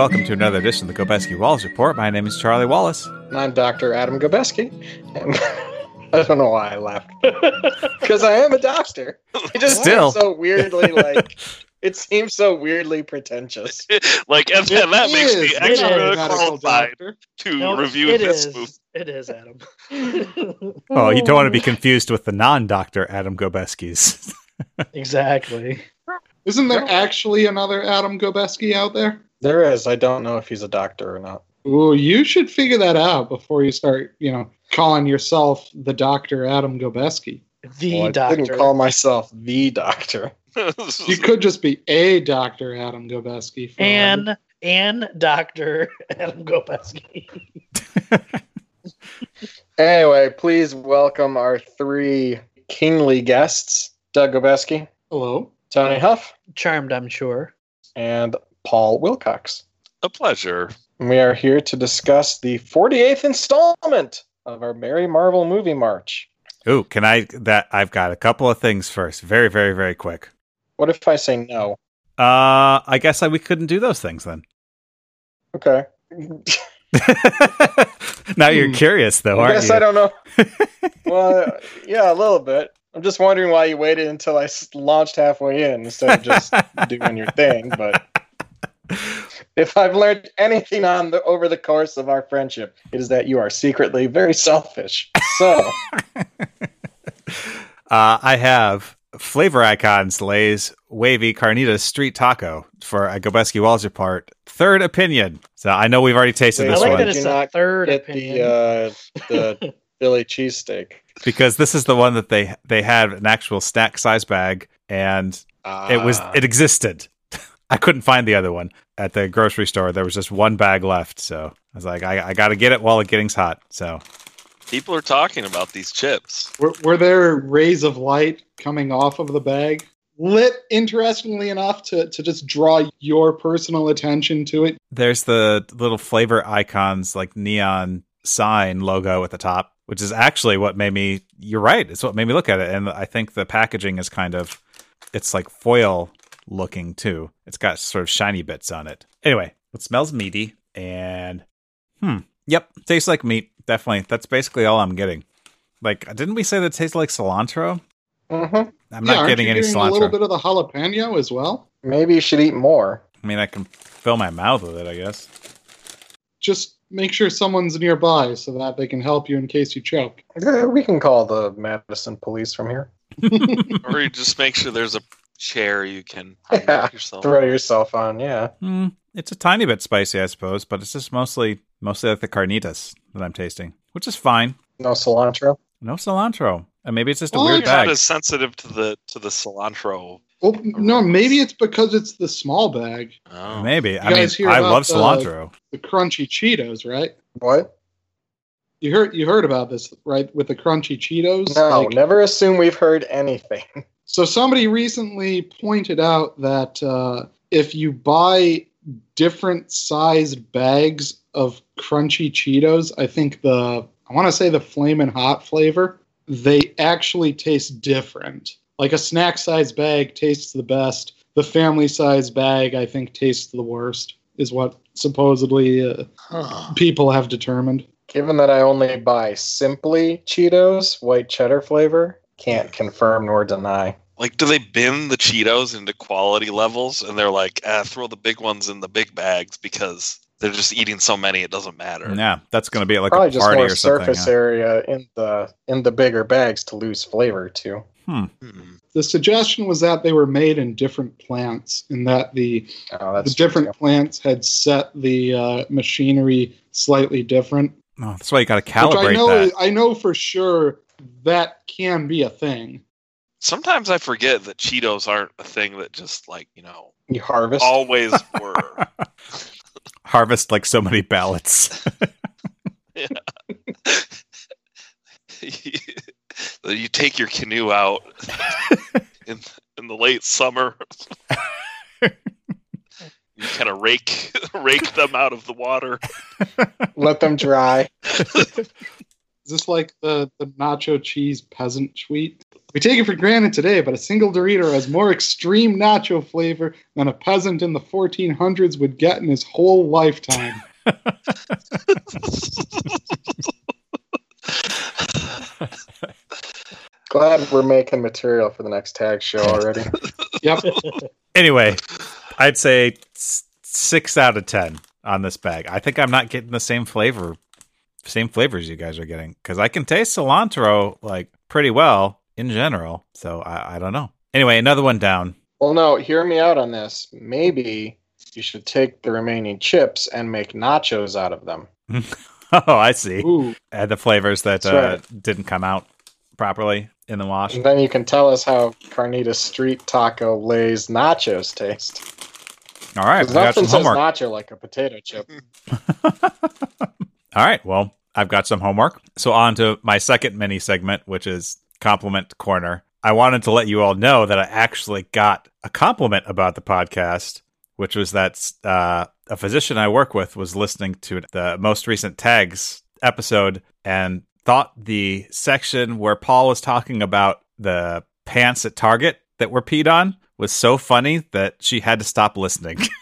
Hello, and welcome to another edition of the Gobeski Wallace Report. My name is Charlie Wallace. And I'm Dr. Adam Gobeski. And I don't know why I laughed. Because I am a doctor. It just Still. seems so weirdly like it seems so weirdly pretentious. like, and, and that It makes is. me extra is qualified to No, review it this is. movie. It is Adam. Oh, you don't want to be confused with the non-doctor Adam Gobeski's. exactly. Isn't there actually another Adam Gobeski out there? There is. I don't know if he's a doctor or not. Ooh, you should figure that out before you start, you know, calling yourself the Doctor Adam Gobeski. The Well, I doctor. didn't call myself the doctor. You could just be a Doctor Adam Gobeski. for all and and Doctor Adam Gobeski. Anyway, please welcome our three kingly guests: Doug Gobeski, Hello. Tony Huff, Charmed, I'm sure. and Paul Wilcox. a pleasure. We are here to discuss the 48th installment of our Merry Marvel movie march. Ooh, can I? That I've got a couple of things first. Very, very, very quick. What if I say no? Uh, I guess I, we couldn't do those things then. Okay. now you're Hmm. curious, though, I aren't guess you? I don't know. well, yeah, a little bit. I'm just wondering why you waited until I launched halfway in instead of just doing your thing. But if I've learned anything on the over the course of our friendship, it is that you are secretly very selfish. So Uh, I have flavor icons, Lay's wavy carnitas street taco for a Gobeski Walls Report. Third opinion. So I know we've already tasted Wait, this I like one that it's a not third get opinion. the uh, the Philly cheesesteak. because this is the one that they they had an actual snack size bag and it was Ah. it existed. I couldn't find the other one at the grocery store. There was just one bag left, so I was like, I, I got to get it while it getting's hot. So People are talking about these chips. Were, were there rays of light coming off of the bag? Lit, interestingly enough, to, to just draw your personal attention to it. there's the little flavor icons like neon sign logo at the top, which is actually what made me. You're right. It's what made me look at it, and I think the packaging is kind of, it's like foil looking too. It's got sort of shiny bits on it. Anyway, it smells meaty and hmm, yep, tastes like meat. Definitely, that's basically all I'm getting. Like, didn't we say that it tastes like cilantro? Mhm. I'm Yeah, not aren't getting you any getting cilantro. a little bit of the jalapeno as well. Maybe you should eat more. I mean, I can fill my mouth with it, I guess. Just make sure someone's nearby so that they can help you in case you choke. We can call the Madison police from here. or you just make sure there's a chair you can Yeah, yourself. Throw yourself on, yeah. Hmm, it's a tiny bit spicy, I suppose, but it's just mostly mostly like the carnitas that I'm tasting, which is fine. No cilantro. No cilantro, and maybe it's just a weird you're not bag. as sensitive to the to the cilantro. Well, no, maybe it's because it's the small bag, Oh. Maybe I mean guys hear I love the- cilantro. the crunchy Cheetos, right? What? You heard you heard about this, right? With the crunchy Cheetos. No, Like, never assume we've heard anything. So somebody recently pointed out that uh, if you buy different sized bags of crunchy Cheetos, I think the I want to say the Flamin' Hot flavor, they actually taste different. Like a snack size bag tastes the best. The family size bag, I think, tastes the worst. Is what supposedly uh, Huh. people have determined. Given that I only buy simply Cheetos, white cheddar flavor, can't confirm nor deny. Like, do they bin the Cheetos into quality levels, and they're like, ah, throw the big ones in the big bags because they're just eating so many it doesn't matter. Yeah, that's going to be at like Probably a just party more or something. surface huh? area in the in the bigger bags to lose flavor too. Hmm. The suggestion was that they were made in different plants, and that the Oh, the different plants had set the uh, machinery slightly different. Oh, that's why you got to Which I calibrate know, that. I know for sure that can be a thing. Sometimes I forget that Cheetos aren't a thing that just like you know You harvest. always were. Harvest like so many ballots. yeah. you take your canoe out in in the late summer. you kind of rake rake them out of the water. Let them dry. Is this like the, the nacho cheese peasant tweet? We take it for granted today, but a single Dorito has more extreme nacho flavor than a peasant in the 1400s would get in his whole lifetime. Glad we're making material for the next tag show already. Yep. Anyway, I'd say six out of ten on this bag. I think I'm not getting the same flavor, same flavors you guys are getting because I can taste cilantro like pretty well in general. So I, I don't know. Anyway, another one down. Well, no, hear me out on this. Maybe you should take the remaining chips and make nachos out of them. oh, I see. Ooh. And the flavors that uh, right. didn't come out properly in the wash. And then you can tell us how Carnitas Street Taco Lay's nachos taste. All right, we got some nothing says homework. nacho like a potato chip. All right. Well, I've got some homework. So on to my second mini segment, which is compliment corner. I wanted to let you all know that I actually got a compliment about the podcast, which was that uh, a physician I work with was listening to the most recent tags episode and thought the section where Paul was talking about the pants at Target that were peed on was so funny that she had to stop listening.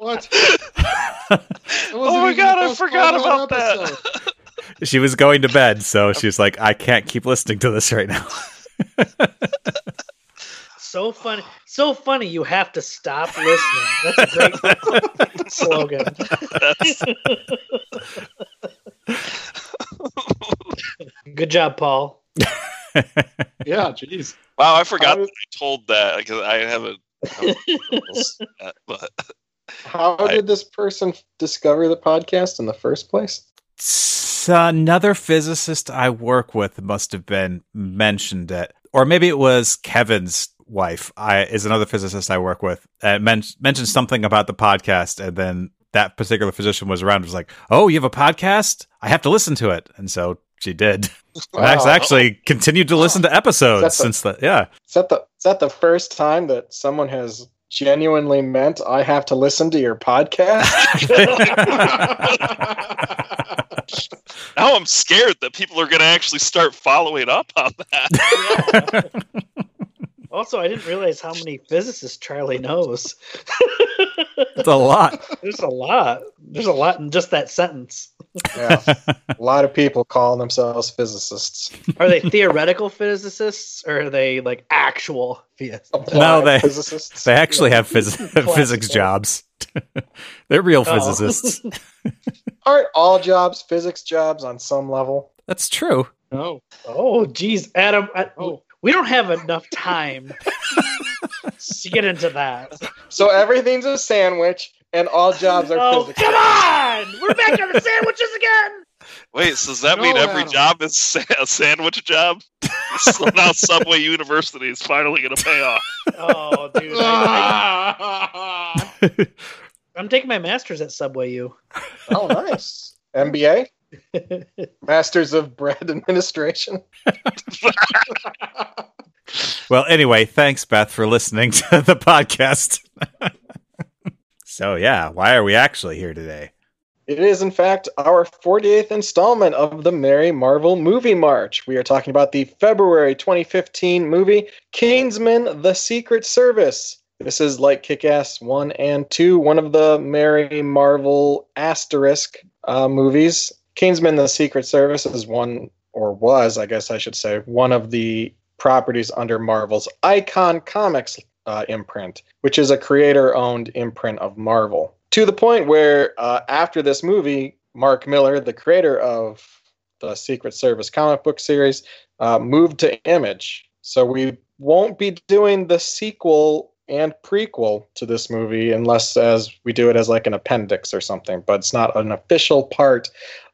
What? Oh my God, I forgot about that. she was going to bed, so she's like, I can't keep listening to this right now. so funny. So funny. You have to stop listening. That's a great slogan. That's, Good job, Paul. Yeah, jeez. wow, I forgot How that I told that because I haven't. haven't but How I- did this person discover the podcast in the first place? Another physicist I work with must have been mentioned it, or maybe it was Kevin's wife. I is another physicist I work with, and men- mentioned something about the podcast, and then that particular physician was around. and Was like, "Oh, you have a podcast? I have to listen to it," and so she did. I actually continued to listen to episodes That's a- since that. yeah. Is that the is that the first time that someone has genuinely meant I have to listen to your podcast? now I'm scared that people are going to actually start following up on that. Also, I didn't realize how many physicists Charlie knows. It's a lot. There's a lot. There's a lot in just that sentence. yeah, a lot of people call themselves physicists. Are they theoretical physicists or are they like actual physicists? Applied they- physicists. They actually have phys- physics jobs. They're real Oh. physicists. Aren't all jobs physics jobs on some level? That's true. No. Oh, geez, Adam. I, Oh. We don't have enough time to get into that. So everything's a sandwich, and all jobs are Oh, physics. come on! We're back on the sandwiches again. Wait, so does that No, mean every Adam. job is sa- a sandwich job? so now Subway University is finally going to pay off. Oh, dude, I, I, I'm taking my master's at Subway U. Oh, nice. MBA, Masters of Bread Administration. Well, anyway, thanks, Beth, for listening to the podcast. so, yeah, why are we actually here today? It is, in fact, our 48th installment of the Merry Marvel Movie March. We are talking about the February 2015 movie Kingsman The Secret Service. This is like Kick Ass 1 and 2, one of the Merry Marvel asterisk uh, movies. Kingsman The Secret Service is one, or was, I guess I should say, one of the properties under Marvel's Icon Comics uh, imprint, which is a creator owned imprint of Marvel. To the point where, uh, after this movie, Mark Millar, the creator of the Secret Service comic book series, uh, moved to Image. So we won't be doing the sequel and prequel to this movie unless as we do it as like an appendix or something, but it's not an official part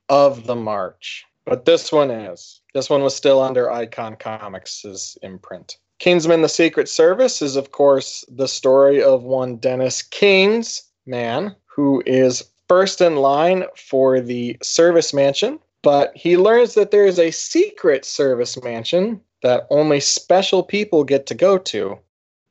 of the March. But this one is. This one was still under Icon Comics' imprint. Kingsman the Secret Service is, of course, the story of one Dennis Kings man who is first in line for the service mansion, but he learns that there is a secret service mansion that only special people get to go to.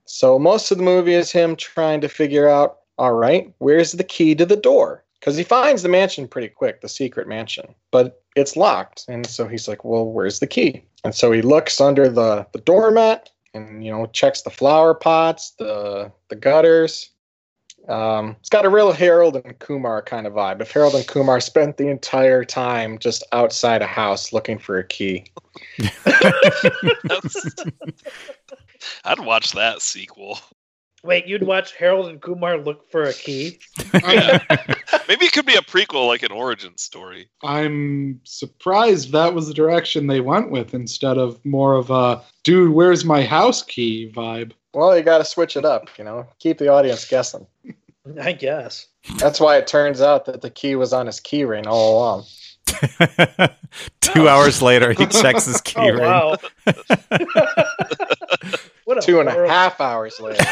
So most of the movie is him trying to figure out all right, where's the key to the door? Because he finds the mansion pretty quick, the secret mansion, but it's locked. And so he's like, "Well, where's the key?" And so he looks under the the doormat and you know checks the flower pots, the the gutters. Um, it's got a real Harold and Kumar kind of vibe. If Harold and Kumar spent the entire time just outside a house looking for a key, I'd watch that sequel. Wait, you'd watch Harold and Kumar look for a key? I, Maybe it could be a prequel, like an origin story. I'm surprised that was the direction they went with instead of more of a dude, where's my house key vibe. well, you got to switch it up. You know, keep the audience guessing. I guess. That's why it turns out that the key was on his key ring all along. Two hours later, he checks his key Oh ring. wow! what a Two and a half hours later.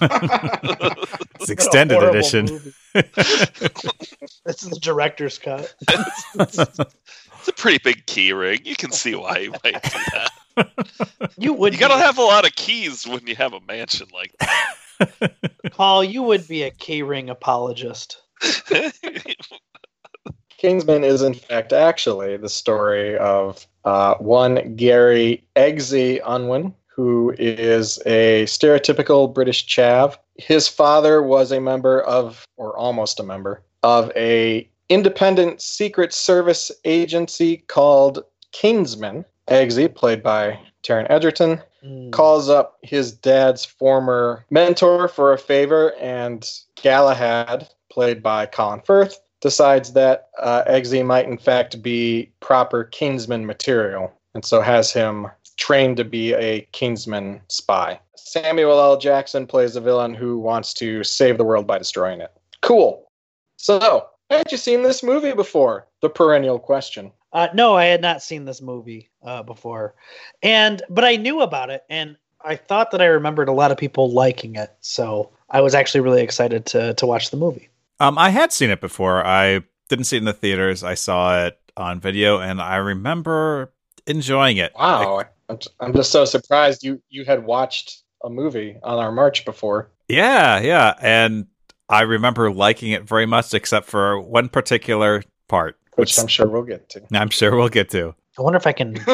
It's extended edition. movie. This is the director's cut. It's a pretty big key ring. You can see why you might do that. You would You gotta be- have a lot of keys when you have a mansion like that. Paul. You would be a key ring apologist. Kingsman is, in fact, actually the story of uh, one Gary Eggsy Unwin, who is a stereotypical British chav. His father was a member of, or almost a member, of a independent secret service agency called Kingsman. Eggsy, played by Taron Egerton, Mm. calls up his dad's former mentor for a favor, and Galahad, played by Colin Firth, decides that uh, Eggsy might in fact be proper Kingsman material, and so has him trained to be a Kingsman spy. Samuel L. Jackson plays a villain who wants to save the world by destroying it. Cool. So, had you seen this movie before? The perennial question. Uh, no, I had not seen this movie uh, before, and but I knew about it, and I thought that I remembered a lot of people liking it, so I was actually really excited to to watch the movie. Um, I had seen it before. I didn't see it in the theaters. I saw it on video, and I remember enjoying it. Wow, I'm, I'm just so surprised you you had watched a movie on our march before. Yeah, yeah, and I remember liking it very much, except for one particular part, which which I'm sure we'll get to. I'm sure we'll get to. I wonder if I can.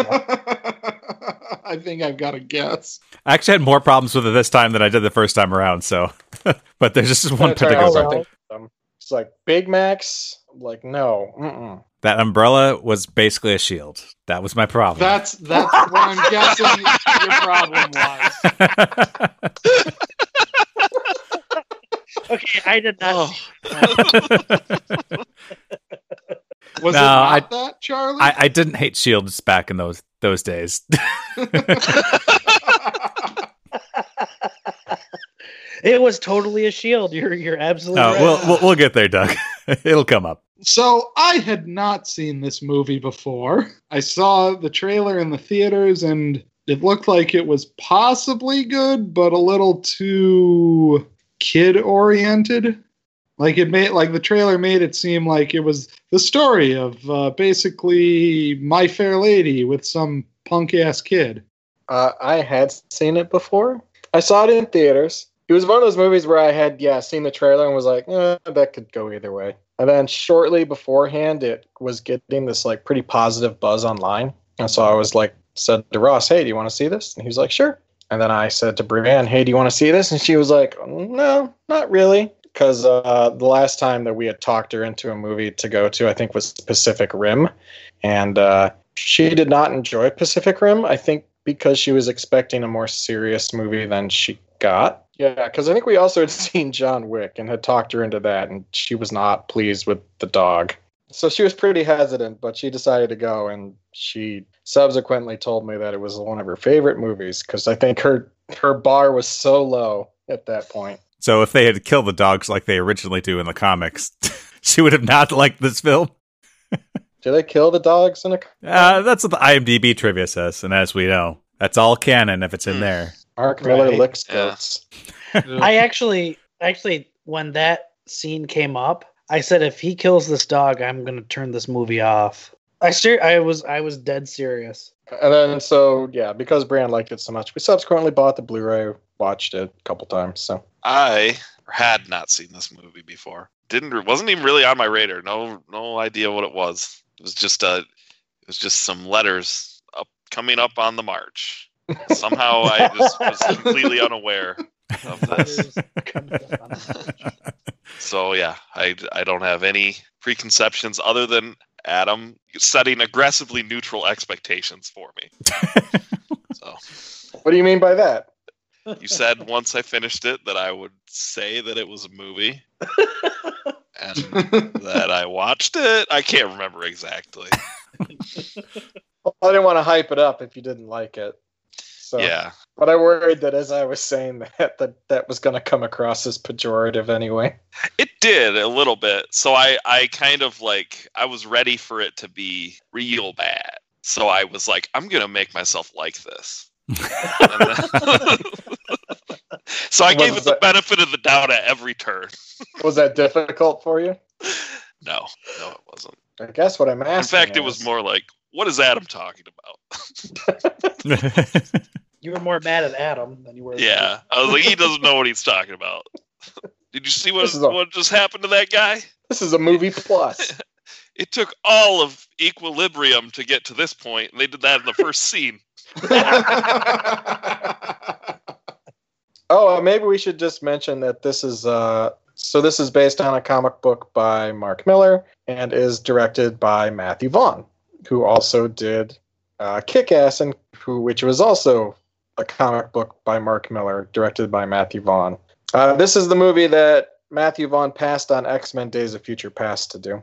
I think I've got a guess. I actually had more problems with it this time than I did the first time around. So, but there's just one That's all right, particular I'll part. start thinking of them. It's like Big Macs. I'm like no, mm-mm. That umbrella was basically a shield. That was my problem. That's that's what I'm guessing your problem was. Okay, I did not. Oh. Was No, it not I- that, Charlie? I, I didn't hate shields back in those those days. It was totally a shield. You're you're absolutely no, right. we'll, we'll we'll get there, Doug. It'll come up. So I had not seen this movie before. I saw the trailer in the theaters and it looked like it was possibly good, but a little too kid oriented. Like it made like the trailer made it seem like it was the story of uh, basically My Fair Lady with some punk ass kid. Uh, I had seen it before. I saw it in theaters. It was one of those movies where I had yeah seen the trailer and was like, eh, that could go either way. And then shortly beforehand, it was getting this like pretty positive buzz online, and so I was like, said to Ross, "Hey, do you want to see this?" And he was like, "Sure." And then I said to Brienne, "Hey, do you want to see this?" And she was like, "No, not really." Because uh, the last time that we had talked her into a movie to go to, I think was Pacific Rim, and uh, she did not enjoy Pacific Rim. I think because she was expecting a more serious movie than she got. Yeah, because I think we also had seen John Wick and had talked her into that, and she was not pleased with the dog. So she was pretty hesitant, but she decided to go, and she subsequently told me that it was one of her favorite movies because I think her her bar was so low at that point. So if they had killed the dogs like they originally do in the comics, she would have not liked this film. Do they kill the dogs in a? Uh, that's what the IMDb trivia says, and as we know, that's all canon if it's in Hmm. there. Mark Millar Right. licks Yeah. goats. I actually, actually, when that scene came up, I said, if he kills this dog, I'm gonna turn this movie off. I ser- I was, I was dead serious. And then so yeah, because Brand liked it so much, we subsequently bought the Blu-ray, watched it a couple times. So I had not seen this movie before. Didn't wasn't even really on my radar. No no idea what it was. It was just a it was just some letters up coming up on the march. Somehow I just was completely unaware of this. So yeah, I I don't have any preconceptions other than Adam setting aggressively neutral expectations for me. so What do you mean by that? you said once I finished it that I would say that it was a movie and that I watched it. I can't remember exactly. I didn't want to hype it up if you didn't like it. So, Yeah. but I worried that as I was saying that, that that was going to come across as pejorative anyway. It did a little bit. So I, I kind of like I was ready for it to be real bad. So I was like, I'm gonna make myself like this. So I gave it the that? benefit of the doubt at every turn. Was that difficult for you? No, no, it wasn't. I guess what I'm asking. In fact, it was more like, what is Adam talking about? You were more mad at Adam than you were. yeah, I was like, he doesn't know what he's talking about. Did you see what a- what just happened to that guy? This is a movie plus. It took all of Equilibrium to get to this point, and they did that in the first scene. oh, uh, maybe we should just mention that this is uh so this is based on a comic book by Mark Millar and is directed by Matthew Vaughn, who also did uh, Kick-Ass, and who which was also a comic book by Mark Millar, directed by Matthew Vaughn. Uh, this is the movie that Matthew Vaughn passed on X-Men: Days of Future Past to do.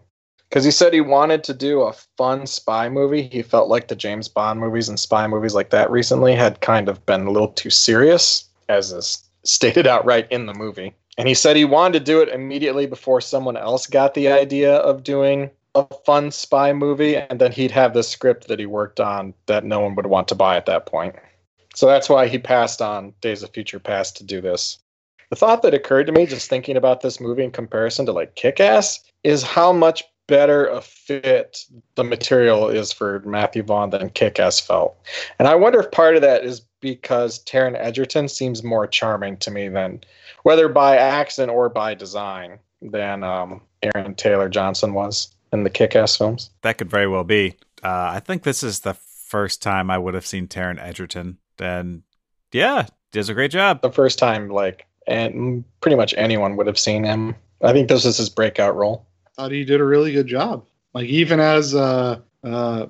Because he said he wanted to do a fun spy movie. He felt like the James Bond movies and spy movies like that recently had kind of been a little too serious, as is stated outright in the movie. And he said he wanted to do it immediately before someone else got the idea of doing a fun spy movie, and then he'd have this script that he worked on that no one would want to buy at that point. So that's why he passed on Days of Future Past to do this. The thought that occurred to me just thinking about this movie in comparison to like Kick Ass is how much better a fit the material is for Matthew Vaughn than Kick Ass felt. And I wonder if part of that is because Taron Egerton seems more charming to me than, whether by accident or by design, than um, Aaron Taylor Johnson was in the Kick Ass films. that could very well be. Uh, I think this is the first time I would have seen Taron Egerton. And yeah, does a great job. The first time, like, and pretty much anyone would have seen him. I think this is his breakout role. thought he did a really good job. Like even as uh, uh,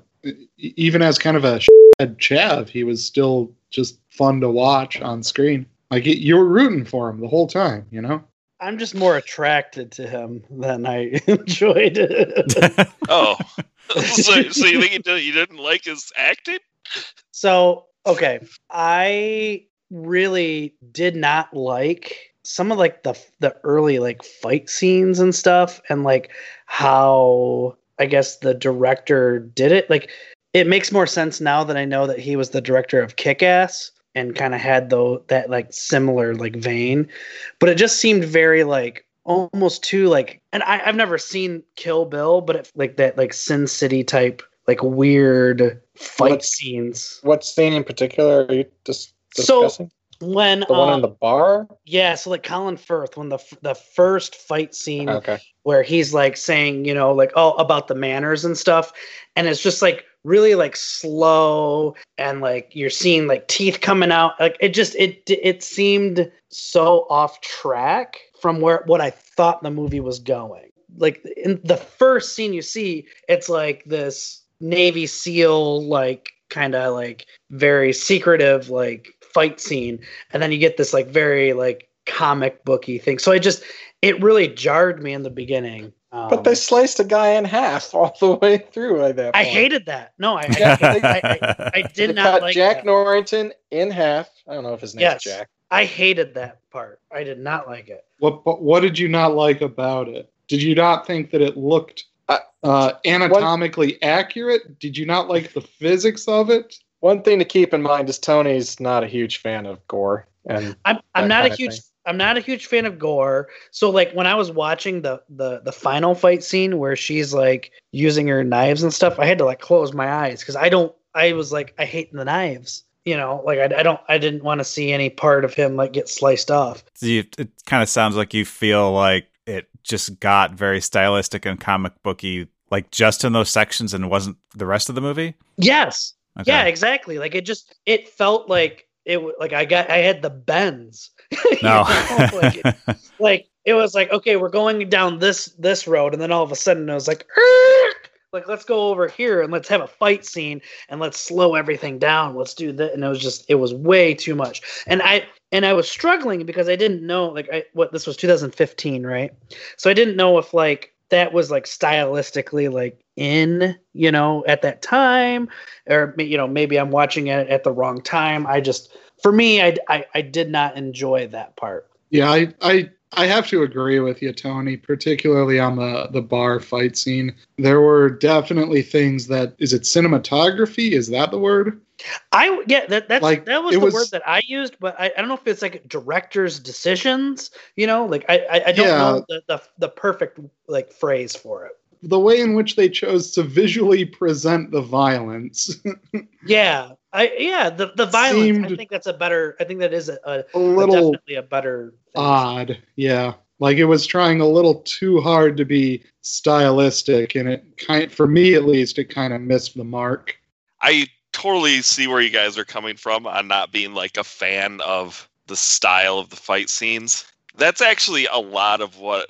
even as kind of a head chav, he was still just fun to watch on screen. Like you were rooting for him the whole time, you know. I'm just more attracted to him than I enjoyed it. Oh, so, so you think you, did, you didn't like his acting? So, okay, I really did not like some of like the the early like fight scenes and stuff and like how I guess the director did it. Like it makes more sense now that I know that he was the director of Kick-Ass and kind of had though that like similar like vein. But it just seemed very like almost too like and I, I've never seen Kill Bill, but it like that like Sin City type like weird fight What- scenes. What scene in particular are you dis- So, discussing? When the one um, in the bar? yeah, so like Colin Firth, when the the first fight scene Okay. where he's like saying, you know, like oh about the manners and stuff, and it's just like really like slow and like you're seeing like teeth coming out. Like it just it it seemed so off track from where what I thought the movie was going. Like in the first scene you see, it's like this Navy SEAL like kind of like very secretive like fight scene and then you get this like very like comic booky thing so i just it really jarred me in the beginning um, But they sliced a guy in half all the way through at that i hated that no i Yeah, I, I, I, I They did not cut like Jack that. Norrington in half. I don't know if his name's Yes. Jack. i hated that part i did not like it What but what did you not like about it? Did you not think that it looked uh, anatomically accurate? Did you not like the physics of it? One thing to keep in mind is Tony's not a huge fan of gore, and i'm, I'm not a huge thing. I'm not a huge fan of gore so like when i was watching the the the final fight scene where she's like using her knives and stuff i had to like close my eyes because i don't i was like i hate the knives you know, like I, I don't, I didn't want to see any part of him like get sliced off. So you, it kind of sounds like you feel like it just got very stylistic and comic booky, like just in those sections, and wasn't the rest of the movie. Yes. Okay. Yeah, exactly. Like it just, it felt like it, like I got, I had the bends. No. like, it, like it was like, okay, we're going down this this road, and then all of a sudden it was like, like let's go over here and let's have a fight scene and let's slow everything down. Let's do that, and it was just, it was way too much. And I and I was struggling because I didn't know like I what this was 2015, right? So I didn't know if like that was like stylistically like in you know at that time or you know maybe i'm watching it at the wrong time. I just for me i i, I did not enjoy that part. Yeah, I, I I have to agree with you, Tony, particularly on the the bar fight scene. There were definitely things that is it cinematography? Is that the word? i yeah that that's Like, that was the was- word that i used but I, I don't know if it's like director's decisions you know like i i, I don't Yeah. know the, the the perfect like phrase for it The way in which they chose to visually present the violence, yeah i yeah the the violence i think that's a better i think that is a, a, a a little definitely a better thing. odd. Yeah, like it was trying a little too hard to be stylistic, and it kind, for me at least, it kind of missed the mark. I totally see where you guys are coming from on not being like a fan of the style of the fight scenes. That's actually a lot of what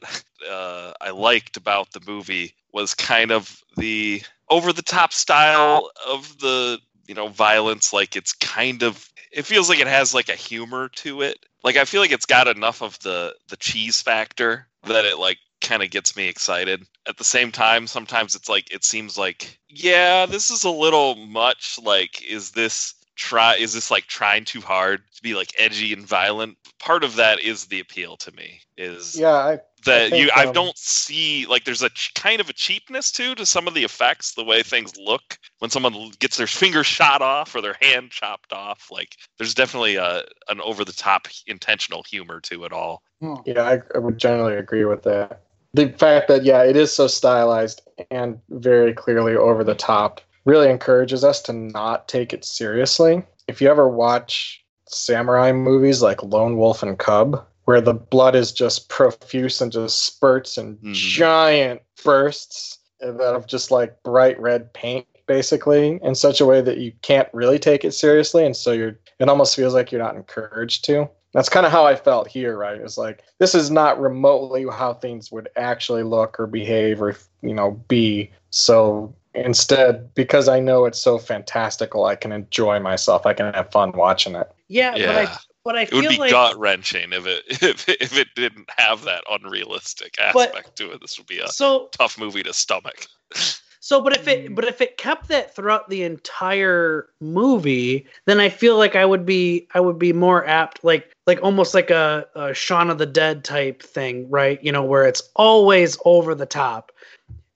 uh, I liked about the movie was kind of the over the top style of the you know violence. Like it's kind of it feels like it has like a humor to it. Like I feel like it's got enough of the the cheese factor that it like kind of gets me excited. At the same time, sometimes it's like it seems like yeah, this is a little much. Like, is this try? Is this like trying too hard to be like edgy and violent? Part of that is the appeal to me. Is Yeah, I, that think, you I um, don't see like there's a ch- kind of a cheapness too to some of the effects, the way things look when someone gets their finger shot off or their hand chopped off. Like there's definitely a an over the top intentional humor to it all. Oh. yeah, I, I would generally agree with that. The fact that yeah, it is so stylized and very clearly over the top really encourages us to not take it seriously. If you ever watch samurai movies like Lone Wolf and Cub, where the blood is just profuse and just spurts and Mhm. giant bursts of just like bright red paint basically in such a way that you can't really take it seriously and so you're it almost feels like you're not encouraged to that's kind of how i felt here right it's like this is not remotely how things would actually look or behave or you know be so instead because i know it's so fantastical i can enjoy myself i can have fun watching it yeah, but Yeah. i but i It would feel be like gut wrenching if it if, it- if it didn't have that unrealistic But- aspect to it. This would be a so tough movie to stomach. So, but if it, but if it kept that throughout the entire movie, then I feel like I would be, I would be more apt, like, like almost like a, a Shaun of the Dead type thing, right? You know, where it's always over the top.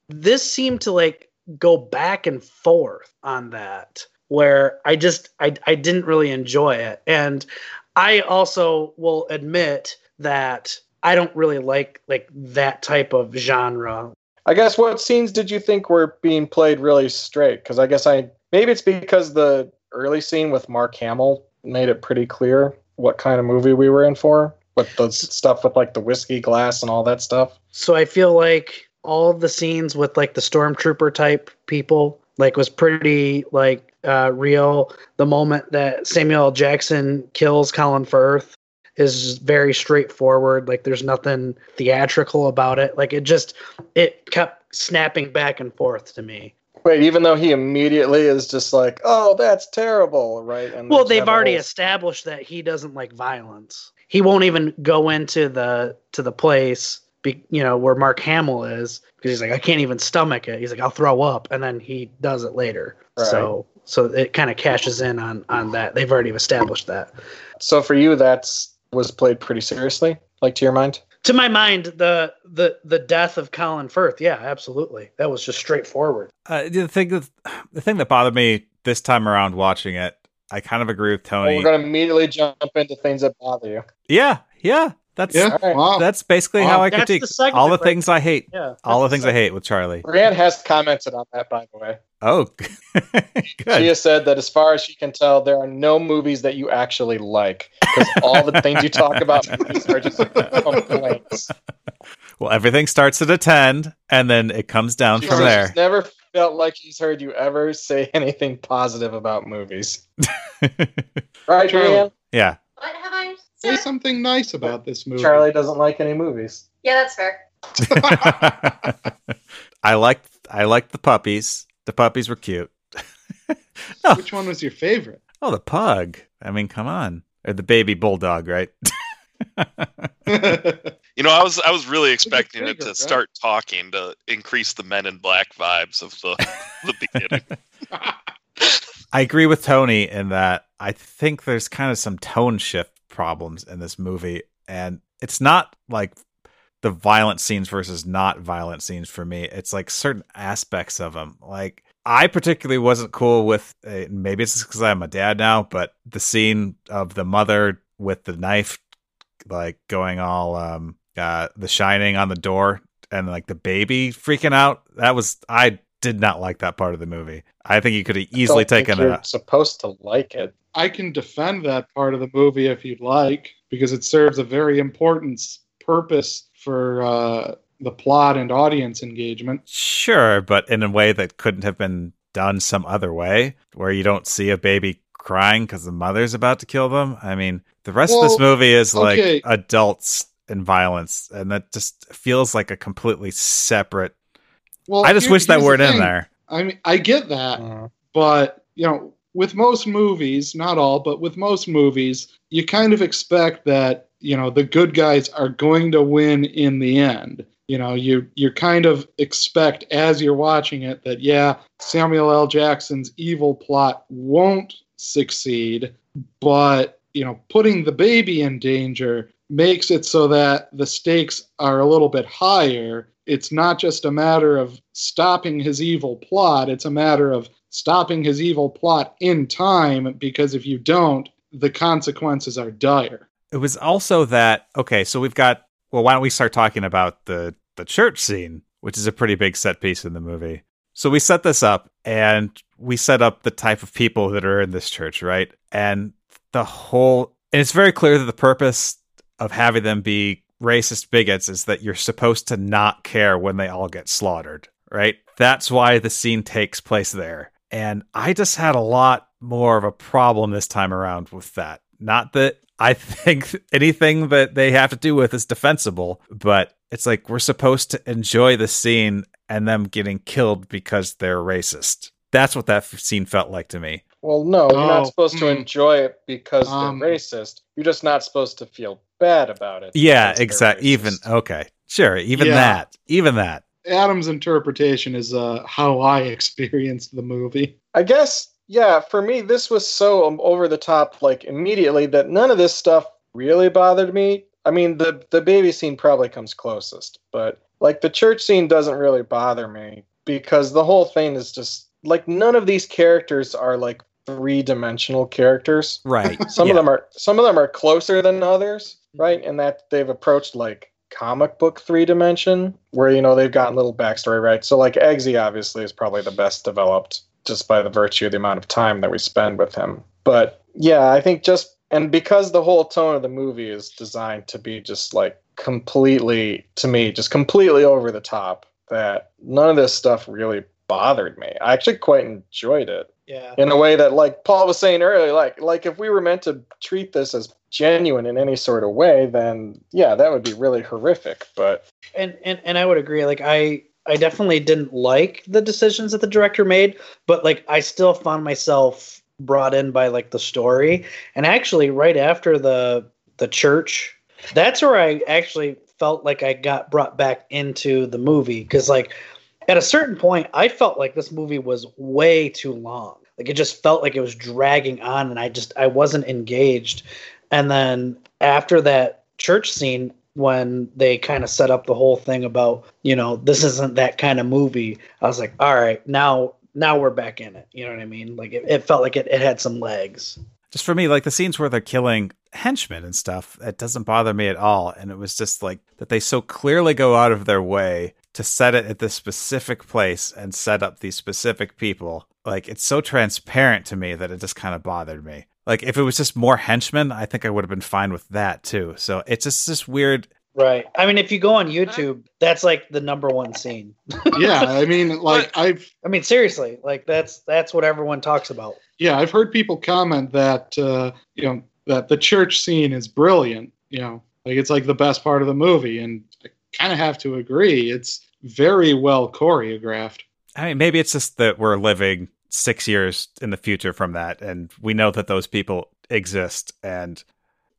This seemed to like go back and forth on that, where I just, I, I didn't really enjoy it, and I also will admit that I don't really like like that type of genre I guess what scenes did you think were being played really straight? Because I guess I maybe it's because the early scene with Mark Hamill made it pretty clear what kind of movie we were in for. With the stuff with like the whiskey glass and all that stuff. So I feel like all of the scenes with like the stormtrooper type people like was pretty like uh real. The moment that Samuel L. Jackson kills Colin Firth is very straightforward. Like there's nothing theatrical about it. Like it just it kept snapping back and forth to me. Wait, even though he immediately is just like, "Oh, that's terrible," right? And Well, they they've already whole- established that he doesn't like violence. He won't even go into the to the place, be, you know, where Mark Hamill is because he's like, I can't even stomach it. He's like, I'll throw up, and then he does it later. Right. So so it kind of cashes in on on that. They've already established that. So for you, that's was played pretty seriously, like to your mind. To my mind, the the the death of Colin Firth, yeah, absolutely, that was just straightforward. Uh, the thing that the thing that bothered me this time around watching it, I kind of agree with Well, Tony. we're gonna immediately jump into things that bother you. Yeah, yeah. That's Yeah. All right. Wow. that's basically Wow. how I That's critique the segment all the right things I hate. Yeah. All the that's things I hate with Charlie. Brienne has commented on that, by the way. Oh, She has said that as far as she can tell, there are no movies that you actually like because all the things you talk about are just complaints. Well, everything starts at a ten, and then it comes down She from says there. she's never felt like she's heard you ever say anything positive about movies. Right, Charlie. Yeah. What have I Say something nice about this movie. Charlie doesn't like any movies. Yeah, that's fair. I liked I liked the puppies. The puppies were cute. Which one was your favorite? Oh, the pug. I mean, come on. Or the baby bulldog, right? You know, I was I was really expecting it to right? start talking to increase the Men in Black vibes of the the beginning. I agree with Tony in that I think there's kind of some tone shift problems in this movie, and it's not like the violent scenes versus not violent scenes for me. It's like certain aspects of them. Like I particularly wasn't cool with. Uh, maybe it's because I'm a dad now, but the scene of the mother with the knife, like going all um uh the shining on the door, and like the baby freaking out. That was I did not like that part of the movie. I think you could have easily Don't think taken you're a supposed to like it. I can defend that part of the movie if you'd like, because it serves a very important purpose for uh, the plot and audience engagement. Sure, but in a way that couldn't have been done some other way, where you don't see a baby crying because the mother's about to kill them. I mean, the rest of this movie is like adults and violence, and that just feels like a completely separate. Well, I just here- wish that here's weren't in there. I mean, I get that, Uh, but you know, with most movies, not all, but with most movies, you kind of expect that you know the good guys are going to win in the end. You know, you you kind of expect as you're watching it that yeah, Samuel L. Jackson's evil plot won't succeed, but you know, putting the baby in danger makes it so that the stakes are a little bit higher. It's not just a matter of stopping his evil plot, it's a matter of stopping his evil plot in time because if you don't, the consequences are dire. It was also that okay, so we've got. Well, why don't we start talking about the the church scene, which is a pretty big set piece in the movie. So we set this up, and we set up the type of people that are in this church, right? And the whole, and it's very clear that the purpose of having them be racist bigots is that you're supposed to not care when they all get slaughtered, right? That's why the scene takes place there. And I just had a lot more of a problem this time around with that. Not that I think anything that they have to do with is defensible, but it's like we're supposed to enjoy the scene and them getting killed because they're racist. That's what that f- scene felt like to me. well, no, you're Oh, not supposed to hmm. enjoy it because Um, they're racist. You're just not supposed to feel bad about it. Yeah, exactly. Even okay, sure. Even Yeah. that. Even that. Adam's interpretation is uh, how I experienced the movie. I guess, yeah, for me, this was so um, over the top, like immediately, that none of this stuff really bothered me. I mean, the the baby scene probably comes closest, but like the church scene doesn't really bother me because the whole thing is just like none of these characters are like three dimensional characters. Right. Some Yeah. of them are some of them are closer than others, mm-hmm. right? And that they've approached like comic book three dimension, where you know they've gotten little backstory, right? So like Eggsy obviously is probably the best developed just by the virtue of the amount of time that we spend with him. But yeah, I think just and because the whole tone of the movie is designed to be just like completely to me, just completely over the top, that none of this stuff really bothered me. I actually quite enjoyed it Yeah. in a way that like paul was saying earlier like like if we were meant to treat this as genuine in any sort of way then yeah that would be really horrific but and and and I would agree. Like I I definitely didn't like the decisions that the director made, but like I still found myself brought in by like the story. And actually, right after the the church, that's where I actually felt like I got brought back into the movie because like at a certain point, I felt like this movie was way too long. Like it just felt like it was dragging on, and I just I wasn't engaged. And then after that church scene, when they kind of set up the whole thing about you know this isn't that kind of movie, I was like, all right, now now we're back in it. You know what I mean? Like it, it felt like it, it had some legs. Just for me, like the scenes where they're killing henchmen and stuff, it doesn't bother me at all. And it was just like that they so clearly go out of their way to set it at this specific place and set up these specific people. Like it's so transparent to me that it just kind of bothered me. Like if it was just more henchmen, I think I would have been fine with that too. So it's just this weird. Right. I mean, if you go on YouTube, that's like the number one scene. yeah, I mean, like I've I mean, seriously, like that's that's what everyone talks about. yeah, I've heard people comment that uh, you know that the church scene is brilliant. You know, like it's like the best part of the movie, and I kind of have to agree. It's very well choreographed. I mean, maybe it's just that we're living six years in the future from that, and we know that those people exist. And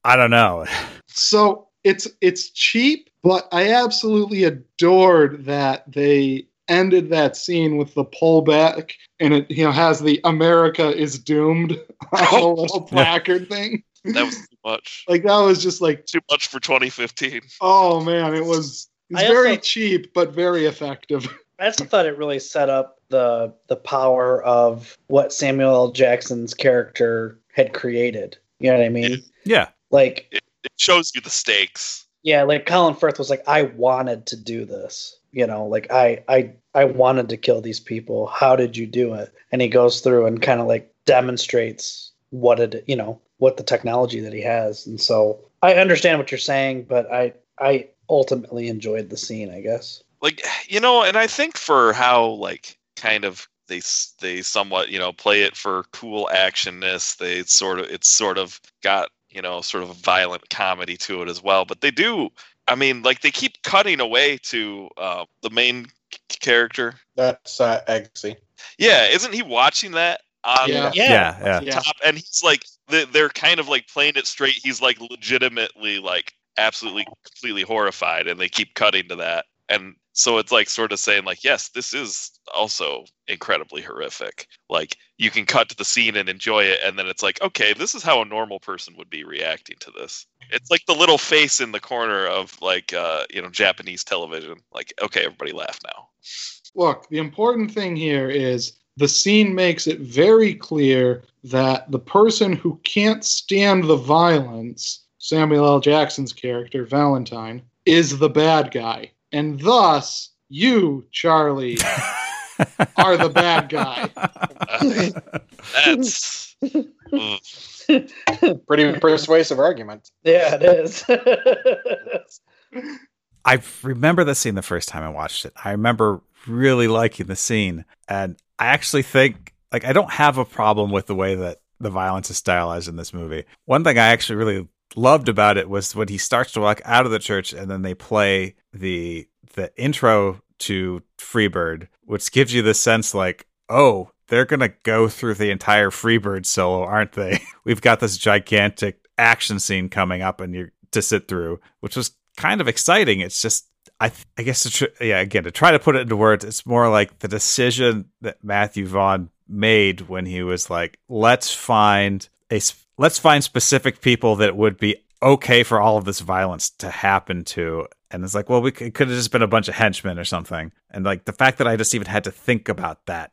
I don't know. So it's it's cheap, but I absolutely adored that they ended that scene with the pullback and it you know has the America is doomed on little placard thing. That was too much. Like that was just like Too much for 2015. oh man, it was it was very also- cheap but very effective. I also thought it really set up the the power of what Samuel L. Jackson's character had created. You know what I mean? Yeah. Like, It shows you the stakes. yeah, like Colin Firth was like, I wanted to do this. You know, like I I I wanted to kill these people. How did you do it? And he goes through and kind of like demonstrates what it you know what the technology that he has. And so I understand what you're saying, but I I ultimately enjoyed the scene. I guess. Like you know and i think for how like kind of they they somewhat you know play it for cool actionness they sort of it's sort of got you know sort of a violent comedy to it as well but they do i mean like they keep cutting away to uh, the main character That's uh, Eggsy. yeah isn't he watching that on Yeah. Yeah. Yeah. Yeah. Yeah. top and he's like they're kind of like playing it straight he's like legitimately like absolutely completely horrified and they keep cutting to that and so it's like sort of saying like yes this is also incredibly horrific like you can cut to the scene and enjoy it and then it's like okay this is how a normal person would be reacting to this it's like the little face in the corner of like uh you know japanese television like okay everybody laugh now Look, the important thing here is the scene makes it very clear that the person who can't stand the violence, Samuel L. Jackson's character, Valentine, is the bad guy. And thus, you, Charlie, are the bad guy. that's Pretty persuasive argument. Yeah, it is. I remember the scene the first time I watched it. I remember really liking the scene. And I actually think, like, I don't have a problem with the way that the violence is stylized in this movie. One thing I actually really loved about it was when he starts to walk out of the church and then they play the the intro to Freebird, which gives you the sense like, oh, they're gonna go through the entire Freebird solo, aren't they? We've got this gigantic action scene coming up and you're to sit through, which was kind of exciting. It's just I th- I guess to tr- yeah again to try to put it into words, it's more like the decision that Matthew Vaughn made when he was like, let's find a s- let's find specific people that would be okay for all of this violence to happen to. And it's like, well, we c- it could have just been a bunch of henchmen or something. And like the fact that I just even had to think about that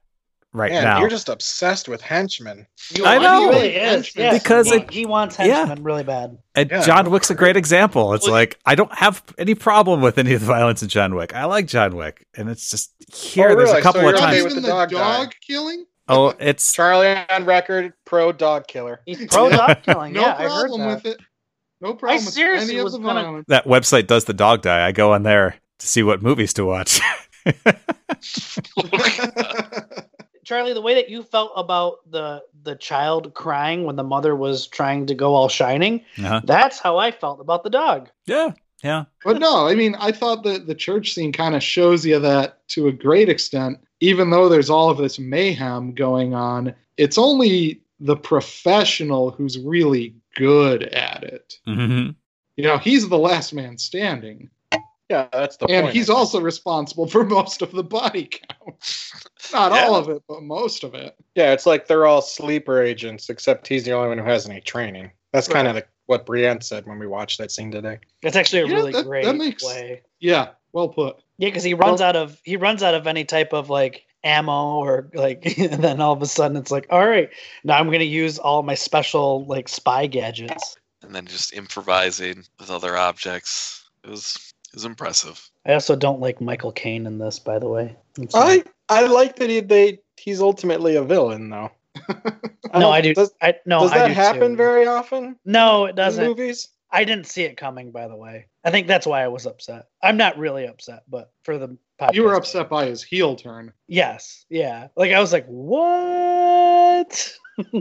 right Man, now. you're just obsessed with henchmen. You I know. He really is. Henchmen. Because he, it- he wants yeah. henchmen really bad. And Yeah. John Wick's a great example. It's Well, like I don't have any problem with any of the violence in John Wick. I like John Wick, and it's just here. Oh, there's a couple So of you're Not okay times. with even the the dog dog, killing? Oh, it's Charlie on record, pro dog killer. He's pro dog killing. No yeah, I heard problem that. with it. No problem with seriously any of was the gonna- violence. that website does the dog die. I go on there to see what movies to watch. Charlie, the way that you felt about the the child crying when the mother was trying to go all shining, uh-huh. that's how I felt about the dog. Yeah, yeah. But no, I mean, I thought that the church scene kind of shows you that to a great extent, even though there's all of this mayhem going on, it's only the professional who's really good at it. hmm You know, he's the last man standing. Yeah, that's the and point. he's also responsible for most of the body count. Not all of it, but most of it. Yeah, it's like they're all sleeper agents, except he's the only one who has any training. That's kind of the, what Brienne said when we watched that scene today. That's actually a Yeah, really that- great that makes- way. Yeah, well put. Yeah, because he runs out of he runs out of any type of like ammo or like, and then all of a sudden it's like, all right, now I'm gonna use all my special like spy gadgets. and then just improvising with other objects. It was it was impressive. I also don't like Michael Caine in this, by the way. I I like that he they he's ultimately a villain though. no, I do. Does, I no, does I that do happen too. very often No, it doesn't. movies? I didn't see it coming. By the way, I think that's why I was upset. I'm not really upset, but for the podcast, You were upset by his heel turn. Yes, yeah. Like I was like, what?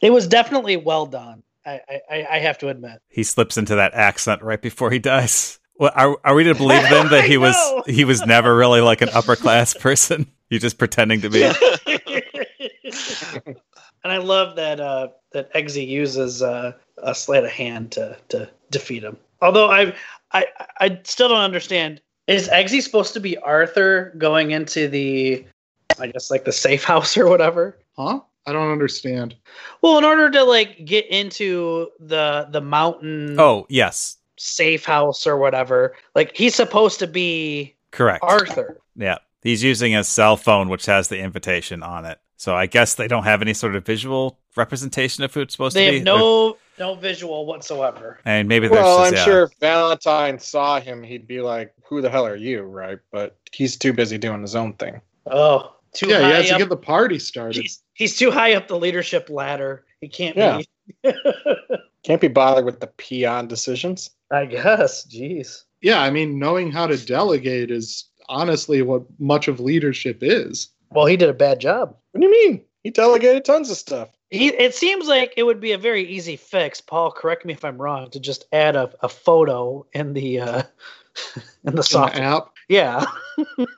it was definitely well done. I, I, I have to admit. he slips into that accent right before he dies. Well, are, are we to believe then that he was he was never really like an upper class person? He's just pretending to be. and I love that uh, that Eggsy uses uh, a sleight of hand to to defeat him. Although I I I still don't understand. Is Eggsy supposed to be Arthur going into the I guess like the safe house or whatever? Huh? I don't understand. Well, in order to like get into the the mountain Oh yes, safe house or whatever, like he's supposed to be correct. Arthur. Yeah, he's using a cell phone which has the invitation on it. So I guess they don't have any sort of visual representation of who it's supposed They to be. have no no visual whatsoever. and maybe Well, just, I'm yeah. sure if Valentine saw him, he'd be like, "Who the hell are you?" Right? But he's too busy doing his own thing. Oh, too yeah, he high has to get the party started. he's, he's too high up the leadership ladder. He can't Yeah. be. Can't be bothered with the peon decisions. I guess. Jeez. Yeah, I mean, knowing how to delegate is honestly what much of leadership is. Well, he did a bad job. What do you mean? He delegated tons of stuff. He, it seems like it would be a very easy fix. Paul, correct me if I'm wrong. To just add a, a photo in the uh, in the In the app. Yeah.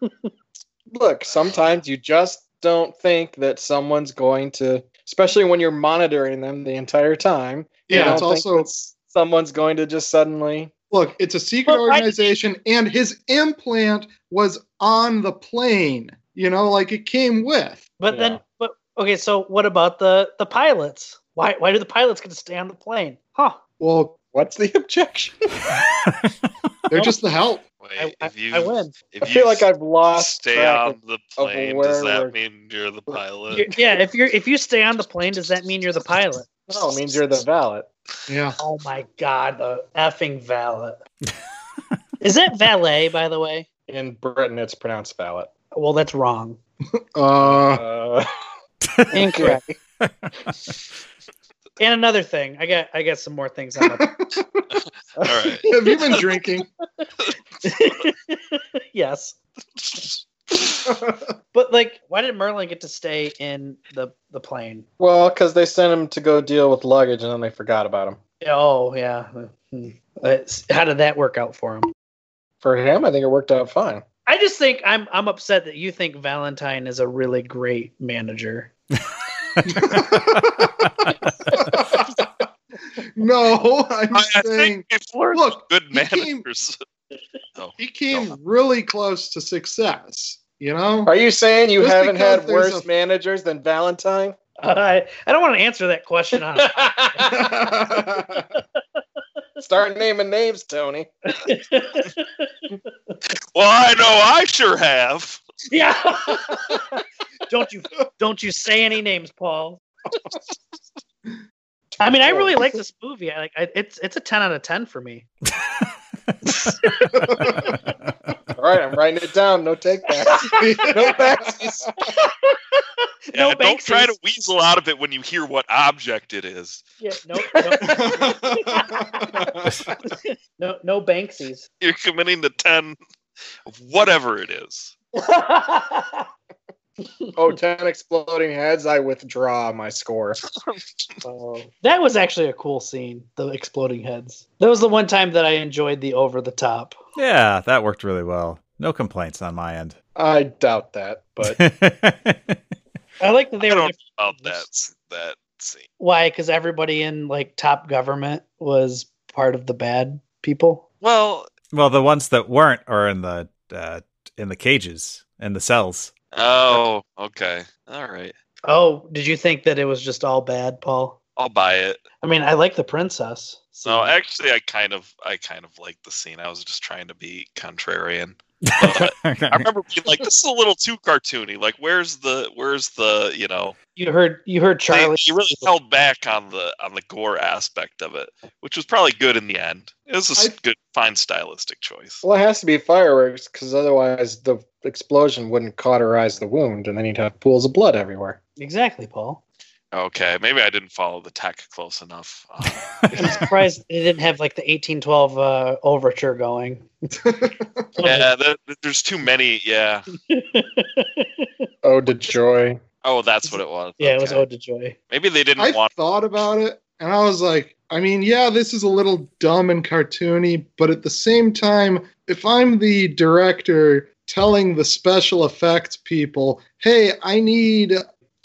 Look, sometimes you just don't think that someone's going to, especially when you're monitoring them the entire time. Yeah, it's also someone's going to just suddenly. look, it's a secret Well, I- organization, and his implant was on the plane. You know, like it came with. But Yeah. then, but okay. So what about the the pilots? Why why do the pilots get to stay on the plane? Huh? Well, What's the objection? they're just the help. Wait, I, I, if you I win. if I feel like I've lost stay track on the plane, does that we're- mean you're the pilot? You're- yeah. If you're if you stay on the plane, does that mean you're the pilot? No, it means you're the valet. Yeah. Oh my god, the effing valet. Is that valet, by the way? In Britain, it's pronounced valet. Well, that's wrong. Uh, Uh, Incorrect. and another thing, I got I got some more things on the All right. have you been drinking? yes. But like, why did Merlin get to stay in the the plane? well, because they sent him to go deal with luggage and then they forgot about him. Oh yeah. Hmm. It's- How did that work out for him? For him, I think it worked out fine. I just think I'm I'm upset that you think Valentine is a really great manager. no, I'm I, I saying think people look, good he came- managers. oh, he came No. really close to success. You know, Are you saying you Just haven't had worse a- managers than Valentine? Uh, I I don't want to answer that question on. Start naming names, Tony. well, I know I sure have. yeah. don't you don't you say any names, Paul. I mean, I really like this movie. I like I, it's it's a ten out of ten for me. All right, I'm writing it down. No take backs. No backsies. Yeah, no don't try to weasel out of it when you hear what object it is. Yeah, no, no, no, no Banksies. You're committing the 10 whatever it is. Oh, 10 exploding heads. I withdraw my score. That was actually a cool scene. The exploding heads. That was the one time that I enjoyed the over the top. yeah, that worked really well. No complaints on my end. I doubt that, but I like that they I were don't know about that that scene. Why? Because everybody in like top government was part of the bad people. Well, well, the ones that weren't are in the uh, in the cages in the cells. Oh, okay. All right. Oh, did you think that it was just all bad, Paul? I'll buy it. I mean, I like the princess. scene. No, actually, I kind of, I kind of like the scene. I was just trying to be contrarian. But I remember being like, "This is a little too cartoony. Like, where's the, where's the, you know, you heard you heard they, Charlie. they really held back on the on the gore aspect of it, which was probably good in the end. It was a s- I- good, fine stylistic choice. Well, it has to be fireworks because otherwise the explosion wouldn't cauterize the wound, and then you'd have pools of blood everywhere. Exactly, Paul. Okay, maybe I didn't follow the tech close enough. Uh, I'm surprised they didn't have like the 1812 uh, overture going. yeah, the, there's too many. Yeah. Ode to joy. Oh, that's what it was. yeah, it was Okay. Ode to Joy. Maybe they didn't I want. thought about it and I was like, I mean, yeah, this is a little dumb and cartoony, but at the same time, if I'm the director telling the special effects people, hey, I need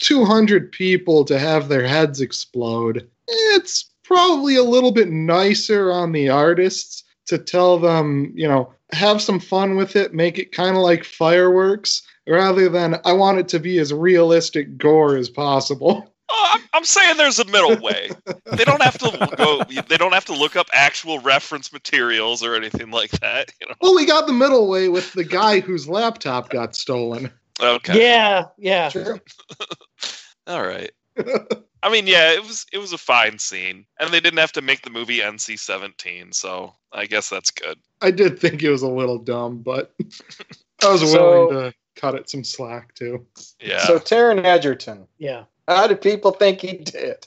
200 people to have their heads explode, it's probably a little bit nicer on the artists to tell them, you know, have some fun with it, make it kind of like fireworks, rather than I want it to be as realistic gore as possible. Oh, I'm, I'm saying there's a middle way. they don't have to go. They don't have to look up actual reference materials or anything like that. You know. Well, we got the middle way with the guy whose laptop got stolen. Okay. Yeah, yeah. Sure. All right. I mean, yeah, it was it was a fine scene, and they didn't have to make the movie NC-17, so I guess that's good. I did think it was a little dumb, but I was So- willing to cut it some slack too. Yeah. So Taron Egerton, Yeah. how do people think he did?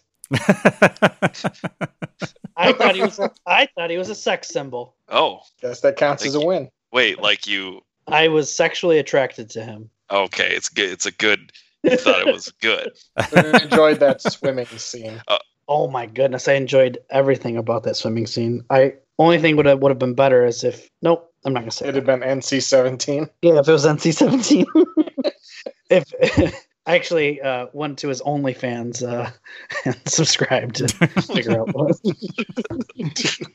I thought he was. A, I thought he was a sex symbol. oh, Guess that counts as a win. wait, like you? I was sexually attracted to him. Okay, it's good. It's a good. I thought it was good. I enjoyed that swimming scene. Oh my goodness, I enjoyed everything about that swimming scene. I only thing would have would have been better is if nope, I'm not gonna say It'd that. have been NC-17. Yeah, if it was NC seventeen. if I actually uh, went to his OnlyFans uh, and subscribed to figure out what.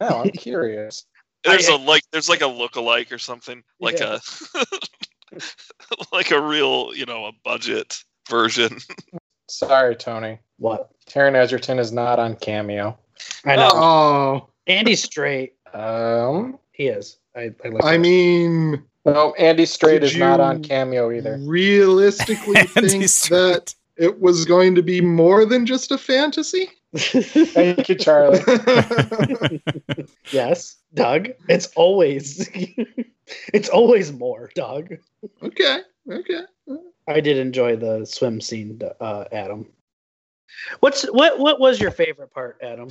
Oh, I'm curious. There's I- a like. There's like a look-alike or something. Like Yeah. a. like a real, you know, a budget version. Sorry, Tony. What Taron Egerton is not on Cameo. I know. Oh, Andy's straight. Um, He is. I. I, I mean, no, Andy Straight is not on Cameo either. realistically think Strait. that it was going to be more than just a fantasy. Thank you, Charlie. yes, Doug. It's always. it's always more, Doug. okay, okay. I did enjoy the swim scene, uh, Adam. What's what? What was your favorite part, Adam?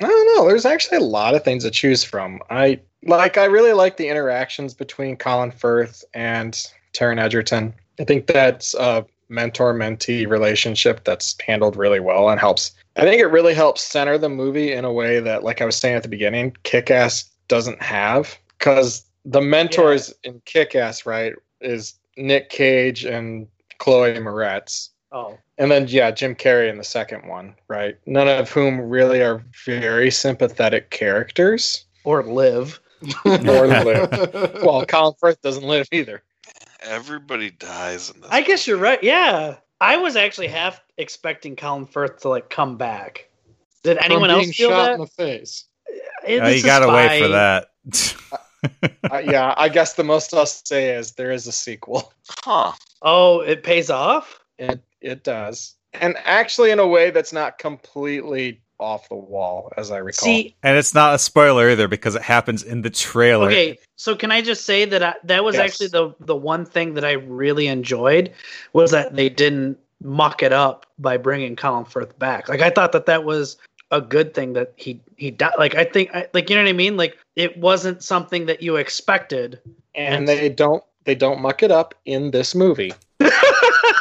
I don't know. There's actually a lot of things to choose from. I like. I really like the interactions between Colin Firth and Taron Egerton. I think that's a mentor-mentee relationship that's handled really well and helps. I think it really helps center the movie in a way that, like I was saying at the beginning, Kick-Ass doesn't have because the mentors in Kick-Ass, right, is Nick Cage and Chloe Moretz. Oh, And then yeah, Jim Carrey in the second one, right? None of whom really are very sympathetic characters. or live. Or live. Well, Colin Firth doesn't live either. Everybody dies in this. I guess you're right. Yeah, I was actually half expecting Colin Firth to like come back. Did anyone From else being feel shot that? in the face? It Oh, you gotta wait for that. Uh, yeah, I guess the most I'll say is there is a sequel. huh? Oh, it pays off. It it does, and actually in a way that's not completely off the wall, as I recall. See, and it's not a spoiler either because it happens in the trailer. okay, so can I just say that I, that was Yes. actually the the one thing that I really enjoyed was that they didn't muck it up by bringing Colin Firth back. Like I thought that that was a good thing that he he died. Like I think I, like you know what I mean. Like it wasn't something that you expected. and they don't they don't muck it up in this movie.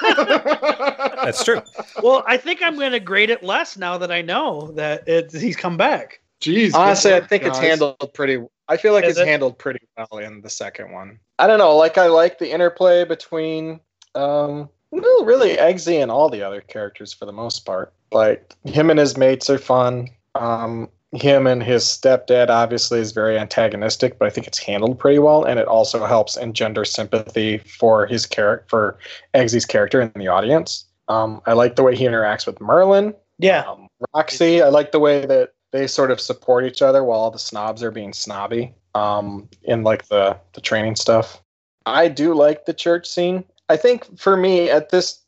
That's true. well, I think I'm going to grade it less now that I know that it's, he's come back. Jeez. Honestly, I work, think it's handled pretty. I feel like Is it's it? handled pretty well in the second one. I don't know. Like I like the interplay between, um, well, really Eggsy and all the other characters for the most part. Like him and his mates are fun. Um, him and his stepdad obviously is very antagonistic, but I think it's handled pretty well, and it also helps engender sympathy for his character, for Eggsy's character in the audience. Um, I like the way he interacts with Merlin. Yeah. Um, Roxy, I like the way that they sort of support each other while all the snobs are being snobby um, in like the the training stuff. I do like the church scene. I think for me at this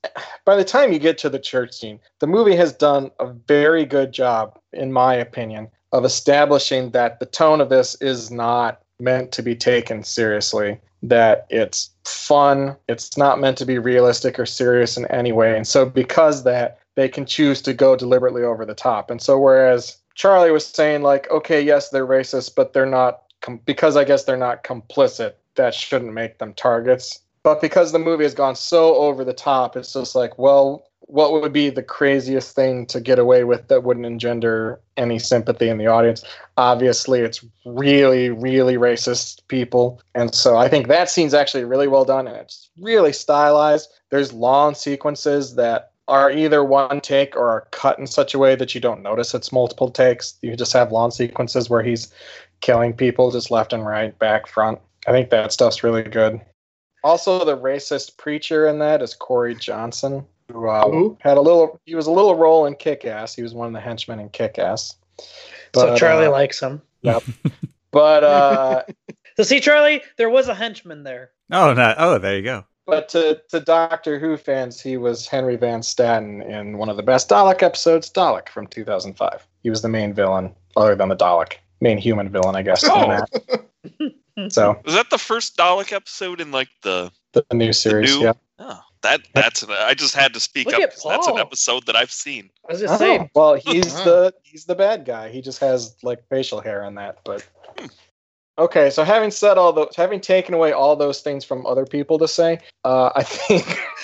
by the time you get to the church scene, the movie has done a very good job in my opinion of establishing that the tone of this is not meant to be taken seriously, that it's fun, it's not meant to be realistic or serious in any way. And so because that they can choose to go deliberately over the top. And so whereas Charlie was saying like, okay, yes, they're racist, but they're not com- because I guess they're not complicit. That shouldn't make them targets. But because the movie has gone so over the top, it's just like, well, what would be the craziest thing to get away with that wouldn't engender any sympathy in the audience? Obviously, it's really, really racist people. And so I think that scene's actually really well done and it's really stylized. There's long sequences that are either one take or are cut in such a way that you don't notice it's multiple takes. You just have long sequences where he's killing people just left and right, back, front. I think that stuff's really good. Also, the racist preacher in that is Corey Johnson, who, uh, Who? had a little. He was a little role in Kick Ass. He was one of the henchmen in Kick Ass. so Charlie uh, likes him. Yep. but uh, So see, Charlie, there was a henchman there. Oh, no. Oh, there you go. but to to Doctor Who fans, he was Henry Van Statten in one of the best Dalek episodes, Dalek from 2005. He was the main villain, other than the Dalek, main human villain, I guess. Oh. that. So Was that the first Dalek episode in like the? the new series, new- yeah. Oh, that that's. An, I just had to speak Look up that's an episode that I've seen. I was just saying. Oh, well, he's uh-huh. the he's the bad guy. He just has like facial hair on that. But hmm. okay, so having said all those, having taken away all those things from other people to say, uh, I think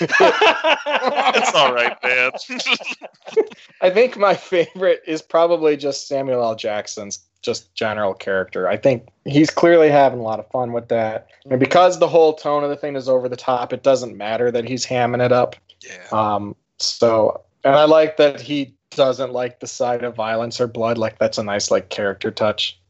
It's all right, man. I think my favorite is probably just Samuel L. Jackson's just general character. I think he's clearly having a lot of fun with that. And because the whole tone of the thing is over the top, it doesn't matter that he's hamming it up. yeah. Um, so, and I like that he doesn't like the side of violence or blood. Like that's a nice like character touch.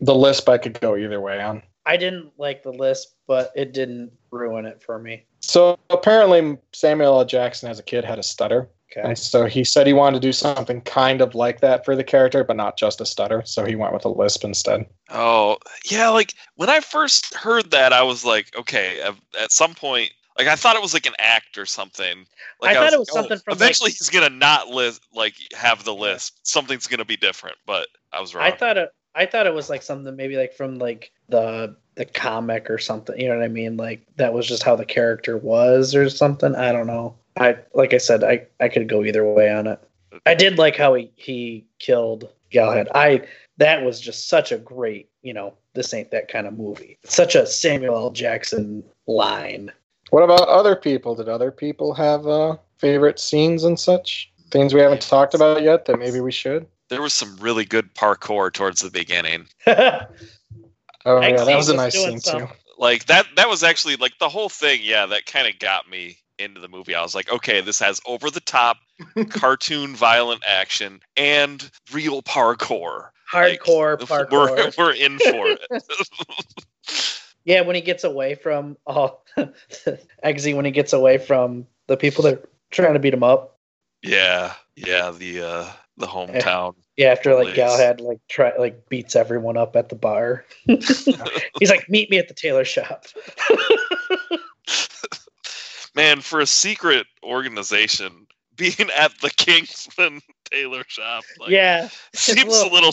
The lisp I could go either way on. I didn't like the lisp, but it didn't ruin it for me. So apparently Samuel L. Jackson as a kid had a stutter. Okay. And so he said he wanted to do something kind of like that for the character, but not just a stutter. So he went with a lisp instead. Oh, yeah. Like when I first heard that, I was like, okay. At, at some point, like I thought it was like an act or something. Like, I thought was it was like, oh, something from, like- Eventually, he's gonna not list like have the list. Something's gonna be different. But I was wrong. I thought it. I thought it was like something maybe like from like the the comic or something. You know what I mean? Like that was just how the character was or something. I don't know. I like I said, I I could go either way on it. I did like how he he killed Galahad. I that was just such a great. You know, this ain't that kind of movie. Such a Samuel L. Jackson line. What about other people? Did other people have uh, favorite scenes and such? Things we haven't talked about yet that maybe we should? there was some really good parkour towards the beginning. Oh, yeah, that was a nice doing scene some- too. Like that. That was actually like the whole thing. Yeah, that kind of got me into the movie. I was like, okay, this has over the top cartoon violent action and real parkour. Like, Hardcore parkour. We're, we're in for it. Yeah, when he gets away from all oh, Eggsy, when he gets away from the people that are trying to beat him up. yeah, yeah. The uh, the hometown. Yeah, after like. Galahad like try like beats everyone up at the bar. He's like, "Meet me at the tailor shop." Man, for a secret organization, being at the Kingsman tailor shop, like, yeah, it's a seems a little- little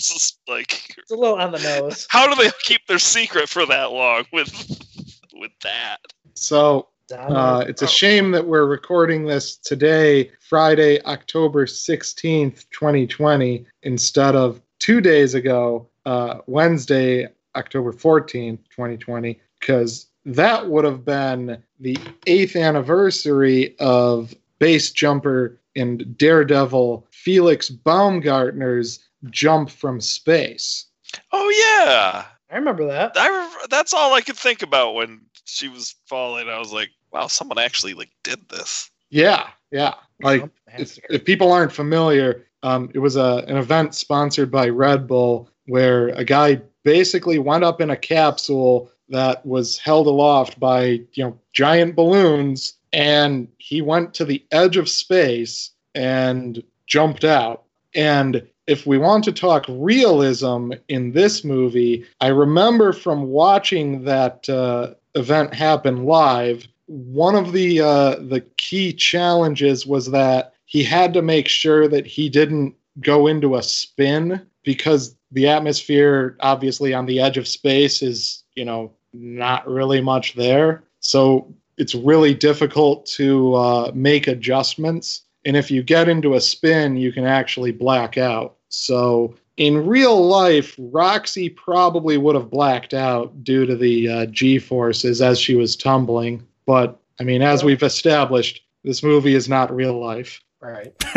like. it's a little on the nose. How do they keep their secret for that long with with that? So uh, it's a Oh. shame that we're recording this today, Friday, October 16th, 2020, instead of two days ago, uh, Wednesday, October 14th, 2020, because that would have been the eighth anniversary of base jumper and daredevil Felix Baumgartner's jump from space. Oh yeah, I remember that. I re- that's all I could think about when she was falling. I was like, wow, someone actually like did this. Yeah, yeah. Like if, if people aren't familiar, um, it was a, an event sponsored by Red Bull where a guy basically went up in a capsule that was held aloft by you know giant balloons, and he went to the edge of space and jumped out. And if we want to talk realism in this movie, I remember from watching that uh, event happen live. One of the uh, the key challenges was that he had to make sure that he didn't go into a spin because the atmosphere, obviously on the edge of space, is you know not really much there. So it's really difficult to uh, make adjustments. And if you get into a spin, you can actually black out. So in real life, Roxy probably would have blacked out due to the uh, G forces as she was tumbling. But I mean, as we've established, this movie is not real life. Right.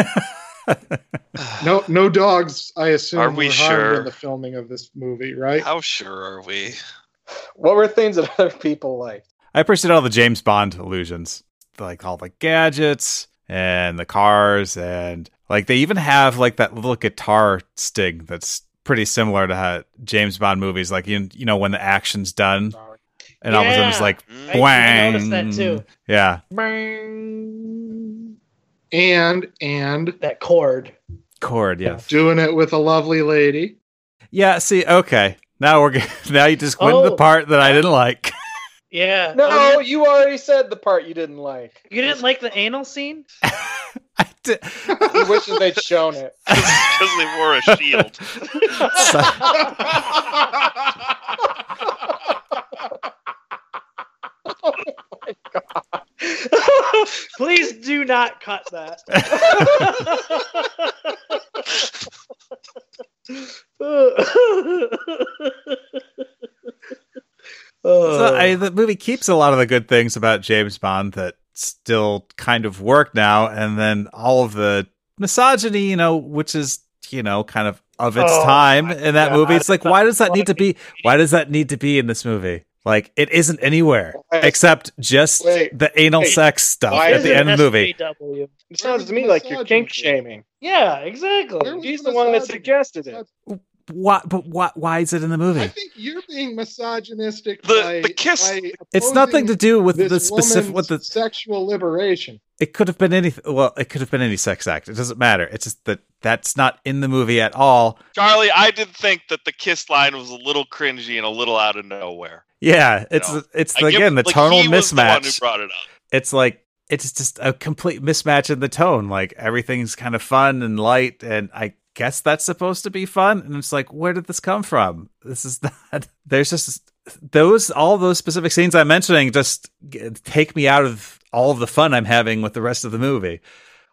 No, no dogs. I assume Are we were sure? in the filming of this movie, right? How sure are we? What were things that other people liked? I appreciate all the James Bond illusions, like all the gadgets and the cars, and like they even have like that little guitar sting that's pretty similar to how James Bond movies. Like you, you know, when the action's done, and all of a sudden it's like. I- I bwang. noticed that too. Yeah, And and That chord. chord. Yeah, doing it with a lovely lady. yeah. See, okay, now we're good. now you just went to the Oh. part that I didn't like. Yeah. No, Oh, you, you already said the part you didn't like. you didn't like the anal scene? I did. He wishes they'd shown it. Because they wore a shield. Oh my god. Please do not cut that. So oh. I, the movie keeps a lot of the good things about James Bond that still kind of work now, and then all of the misogyny, you know, which is you know kind of of its Oh, time in that God. movie. It's like why does that need to be? Why does that need to be in this movie? Like it isn't anywhere Wait. except just Wait. the anal Wait. sex stuff at the end of the movie. SJW. It sounds to me like you're kink shaming. Yeah, exactly. He's the one that suggested it. Why? But why? Why is it in the movie? I think you're being misogynistic. The- by, the kiss- by It's nothing to do with the specific. With the sexual liberation. it could have been anything. Well, it could have been any sex act. It doesn't matter. It's just that that's not in the movie at all. Charlie, I did think that the kiss line was a little cringy and a little out of nowhere. Yeah, it's know, it's I give- again the like, tonal he was the one who mismatch. brought it up. It's like it's just a complete mismatch in the tone. Like everything's kind of fun and light, and I guess that's supposed to be fun. And it's like, where did this come from? This is not. There's just those all those specific scenes I'm mentioning just take me out of all of the fun I'm having with the rest of the movie.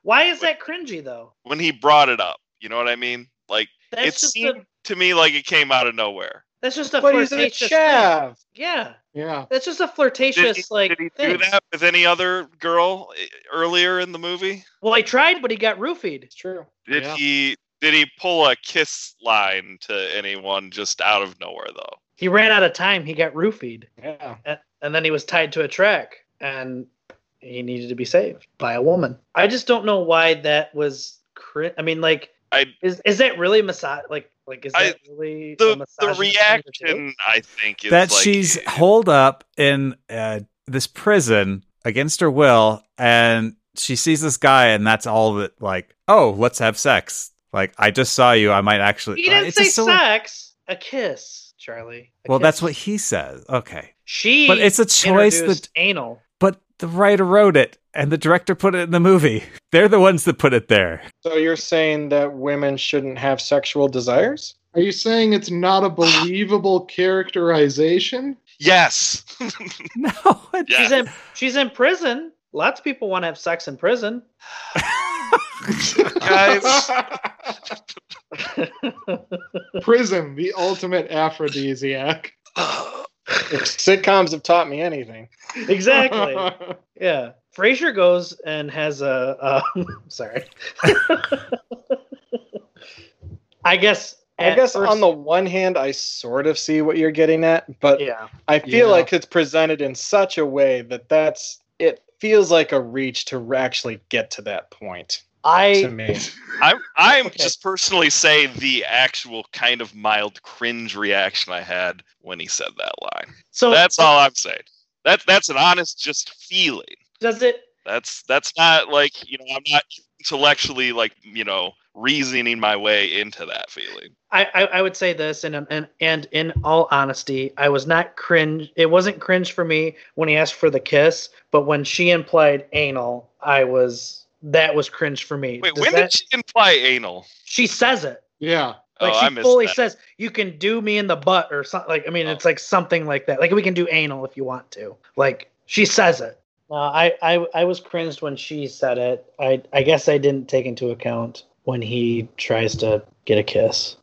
Why is that cringy though? When he brought it up, you know what I mean? Like That's it just seemed a to me like it came out of nowhere. that's just a But he's a flirtatious thing. Yeah, Yeah. that's just a Did flirtatious he, like did he thing. do that with any other girl eh, earlier in the movie? Well, I tried, but he got roofied. It's true. Did Yeah. he did he pull a kiss line to anyone just out of nowhere though? He ran out of time. He got roofied, Yeah. and, and then he was tied to a track, and he needed to be saved by a woman. I just don't know why that was. Cri- I mean, like, I- is is that really massage? Like, like is I- that really a The the misogynist thing to do? reaction I think is that like, she's eh, holed up in uh, this prison against her will, and she sees this guy, and that's all that. Like, oh, let's have sex. Like, I just saw you. I might actually. He didn't uh, it's say just sex. A kiss, Charlie. A Well, kiss. that's what he says. Okay, she. but it's a choice introduced that. anal. But the writer wrote it, and the director put it in the movie. They're the ones that put it there. So you're saying that women shouldn't have sexual desires? Are you saying it's not a believable characterization? Yes. No, it's, Yeah. She's in. She's in prison. Lots of people want to have sex in prison. Guys. Prison, the ultimate aphrodisiac. If sitcoms have taught me anything. exactly. Yeah. Frasier goes and has a. Uh, sorry. I guess. I at guess first- on the one hand, I sort of see what you're getting at, but Yeah. I feel Yeah. like it's presented in such a way that that's it feels like a reach to actually get to that point to I. me. I'm I'm Okay. just personally say the actual kind of mild cringe reaction I had when he said that line. So That's all I'm saying. That's that's an honest just feeling. Does it? That's that's not like you know I'm not intellectually like you know reasoning my way into that feeling. I, I, I would say this, and and and in all honesty, I was not cringe. It wasn't cringe for me when he asked for the kiss, but when she implied anal, I was that was cringe for me. Wait, Does when that- did she imply anal? she says it? Yeah. Like oh, she missed fully that. says, "You can do me in the butt" or something. Like I mean, Oh. it's like something like that. Like we can do anal if you want to. Like she says it. Uh, I, I I was cringed when she said it. I I guess I didn't take into account when he tries to get a kiss.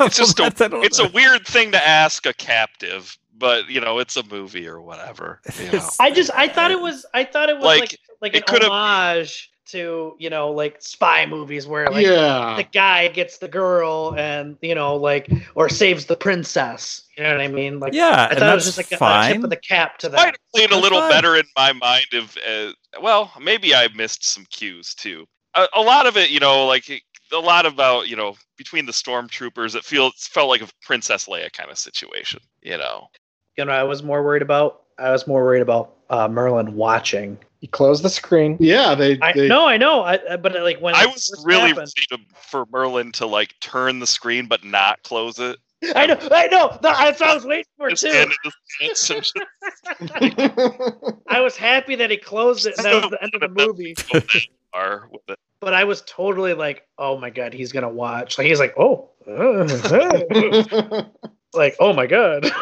It's just a, That's- I don't it's a weird thing to ask a captive, but you know it's a movie or whatever. You know. I just I thought it was I thought it was Like, like like, an homage to you know like spy movies where like yeah. the guy gets the girl and you know like or saves the princess. You know what I mean? Like yeah, I thought it was just like a, a fine. tip of the cap to might that. have played a little fine. better in my mind if uh, well maybe i missed some cues too a, a lot of it you know like a lot about you know between the stormtroopers it feels felt like a princess leia kind of situation you know You know, I was more worried about. I was more worried about uh, Merlin watching. You close the screen. Yeah, they, I they no, I know. I, I- but like when i was really happened- ready to, for merlin to like turn the screen but not close it I know. I know. That's what I was waiting for too. it to Stance and just I was happy that he closed it. And that was the end of the movie. go that far with it. But I was totally like, "Oh my god, he's gonna watch." Like he's like, "Oh, uh, like oh my god."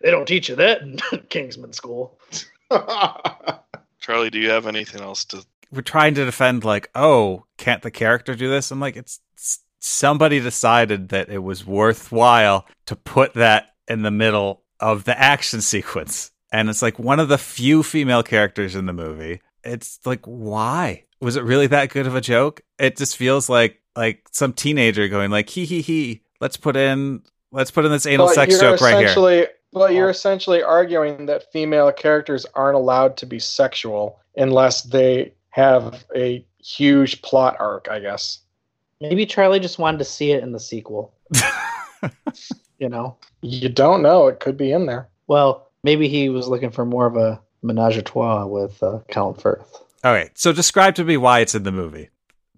they don't teach you that in Kingsman School. charlie do you have anything else to we're trying to defend like oh can't the character do this? I'm like it's, it's somebody decided that it was worthwhile to put that in the middle of the action sequence. And it's like one of the few female characters in the movie. It's like why? Was it really that good of a joke? It just feels like like some teenager going like hee hee hee let's put in let's put in this anal But sex you're joke right here essentially, But you're essentially arguing that female characters aren't allowed to be sexual unless they have a huge plot arc, I guess. Maybe Charlie just wanted to see it in the sequel. You know. You don't know. It could be in there. Well, maybe he was looking for more of a menage a trois with uh, Count Firth. All right. so describe to me why it's in the movie.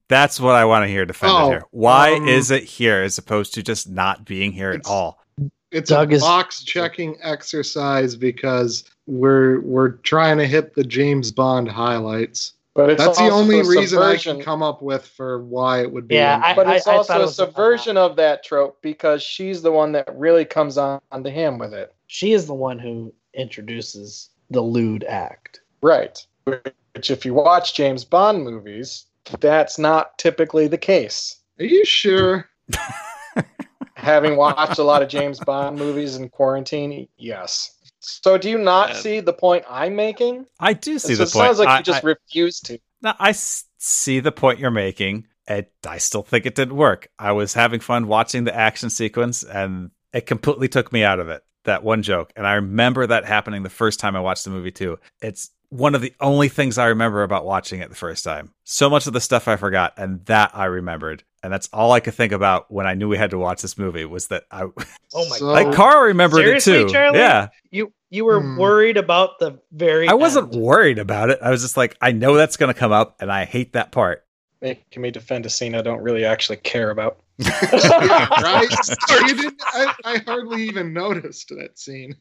That's what I want to hear defended Oh, here. Why um, is it here as opposed to just not being here at all? It's Doug a is- box checking exercise because we're we're trying to hit the James Bond highlights. But it's That's the only reason I can come up with for why it would be. Yeah, I- But it's thought also it a was- subversion of that trope because she's the one that really comes on to him with it. She is the one who introduces the lewd act. Right. Which, if you watch James Bond movies, that's not typically the case. Are you sure? Having watched a lot of James Bond movies in quarantine, yes. So, do you not Yeah. see the point I'm making? I do see So the point. it sounds like I, you just I- refuse to. no, I s- see the point you're making. And I still think it didn't work. I was having fun watching the action sequence, and it completely took me out of it. That one joke, and I remember that happening the first time I watched the movie too. It's one of the only things I remember about watching it the first time. So much of the stuff I forgot, and that I remembered, and that's all I could think about when I knew we had to watch this movie was that I. Oh my So- like Carl remembered Seriously, it too. Charlie? Yeah, You you were Hmm. worried about the very I wasn't end. worried about it. I was just like, I know that's going to come up, and I hate that part. Making me defend a scene I don't really actually care about. Yeah, right? you didn't. I, I hardly even noticed that scene.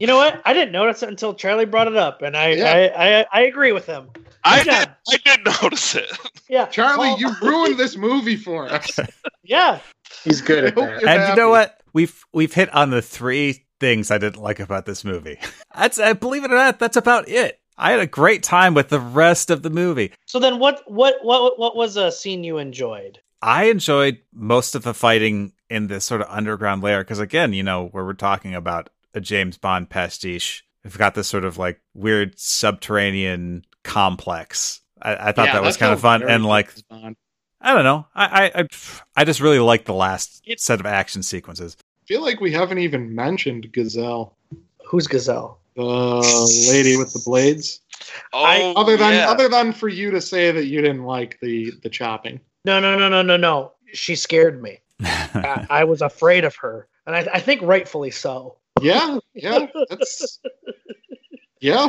You know what? I didn't notice it until Charlie brought it up, and I Yeah. I, I, I agree with him. I Good job. did. I did notice it. Yeah, Charlie, Well, you ruined this movie for us. Yeah, He's good at that. you're and you know what? We've we've hit on the three things I didn't like about this movie. That's uh, believe it or not, that's about it. I had a great time with the rest of the movie. So then, what what what what was a scene you enjoyed? I enjoyed most of the fighting in this sort of underground layer because, again, you know, where we're talking about a James Bond pastiche, we've got this sort of like weird subterranean complex. I, I thought that was kind of fun, and like I don't know, I I I, I just really like the last It- set of action sequences. I feel like we haven't even mentioned Gazelle, Who's Gazelle? the lady with the blades. Oh, I- Other than yeah. other than for you to say that you didn't like the the chopping. No, no, no, no, no, no. She scared me. I, I was afraid of her, and I, I think rightfully so. Yeah, yeah. That's Yeah.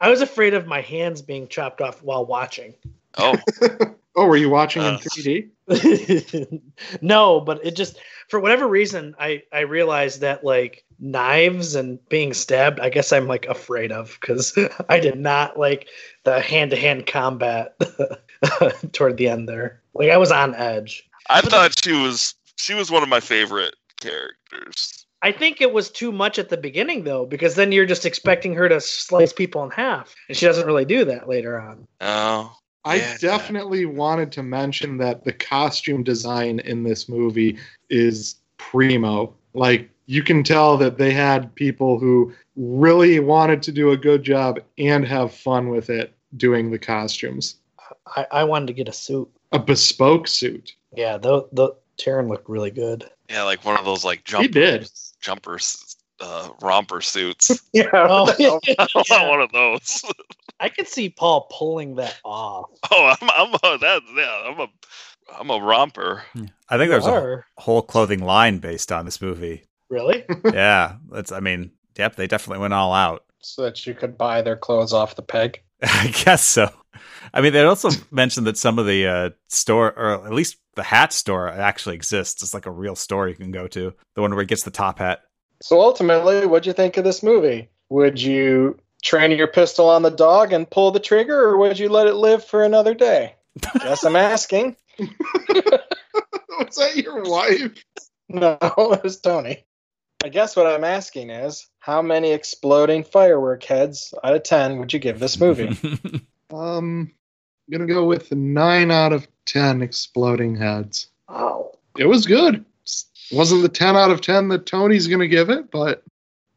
I was afraid of my hands being chopped off while watching. Oh, Oh, were you watching in Uh. 3D? no, but it just for whatever reason I I realized that like knives and being stabbed I guess I'm like afraid of cuz I did not like the hand-to-hand combat toward the end there. Like I was on edge. I thought she was she was one of my favorite characters. I think it was too much at the beginning though because then you're just expecting her to slice people in half and she doesn't really do that later on. Oh, I Yeah. definitely wanted to mention that the costume design in this movie is primo. Like you can tell that they had people who really wanted to do a good job and have fun with it doing the costumes. I, I wanted to get a suit. A bespoke suit. Yeah, the the Taron looked really good. yeah, like one of those like jump. He jumper did. Jumpers, uh, romper suits. Yeah. Oh, I want yeah. one of those. I could see Paul pulling that off. Oh, I'm I'm a that yeah, I'm a I'm a romper. I think there's a whole clothing line based on this movie. really? yeah, that's. I mean, yep, they definitely went all out. so that you could buy their clothes off the peg. I guess so. I mean, they also mentioned that some of the uh, store, or at least the hat store, actually exists. It's like a real store you can go to. The one where he gets the top hat. So ultimately, what'd you think of this movie? Would you train your pistol on the dog and pull the trigger, or would you let it live for another day? Guess I'm asking. Was that your wife? No, it was Tony. I guess what I'm asking is, how many exploding firework heads out of ten would you give this movie? Um, I'm gonna go with nine out of ten exploding heads. Oh. It was good. Wasn't the ten out of ten that Tony's gonna give it, but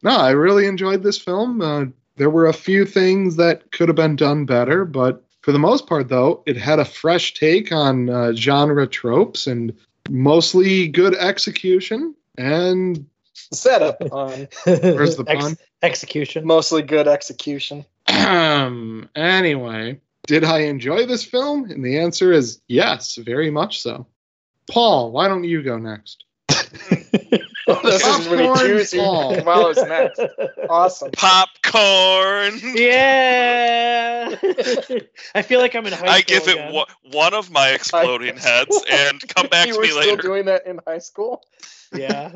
no, I really enjoyed this film. Uh, there were a few things that could have been done better, but for the most part, though, it had a fresh take on uh, genre tropes and mostly good execution. And Setup on Where's the Ex- pun? execution. mostly good execution. Um. anyway, did I enjoy this film? And the answer is yes, very much so. Paul, why don't you go next? Oh, this is really Popcorn juicy. Paul. Well, it's next. Awesome. Popcorn. Yeah. I feel like I'm in high I school. I give it again. one, one of my exploding heads and come back you to were me still later. doing that in high school? Yeah.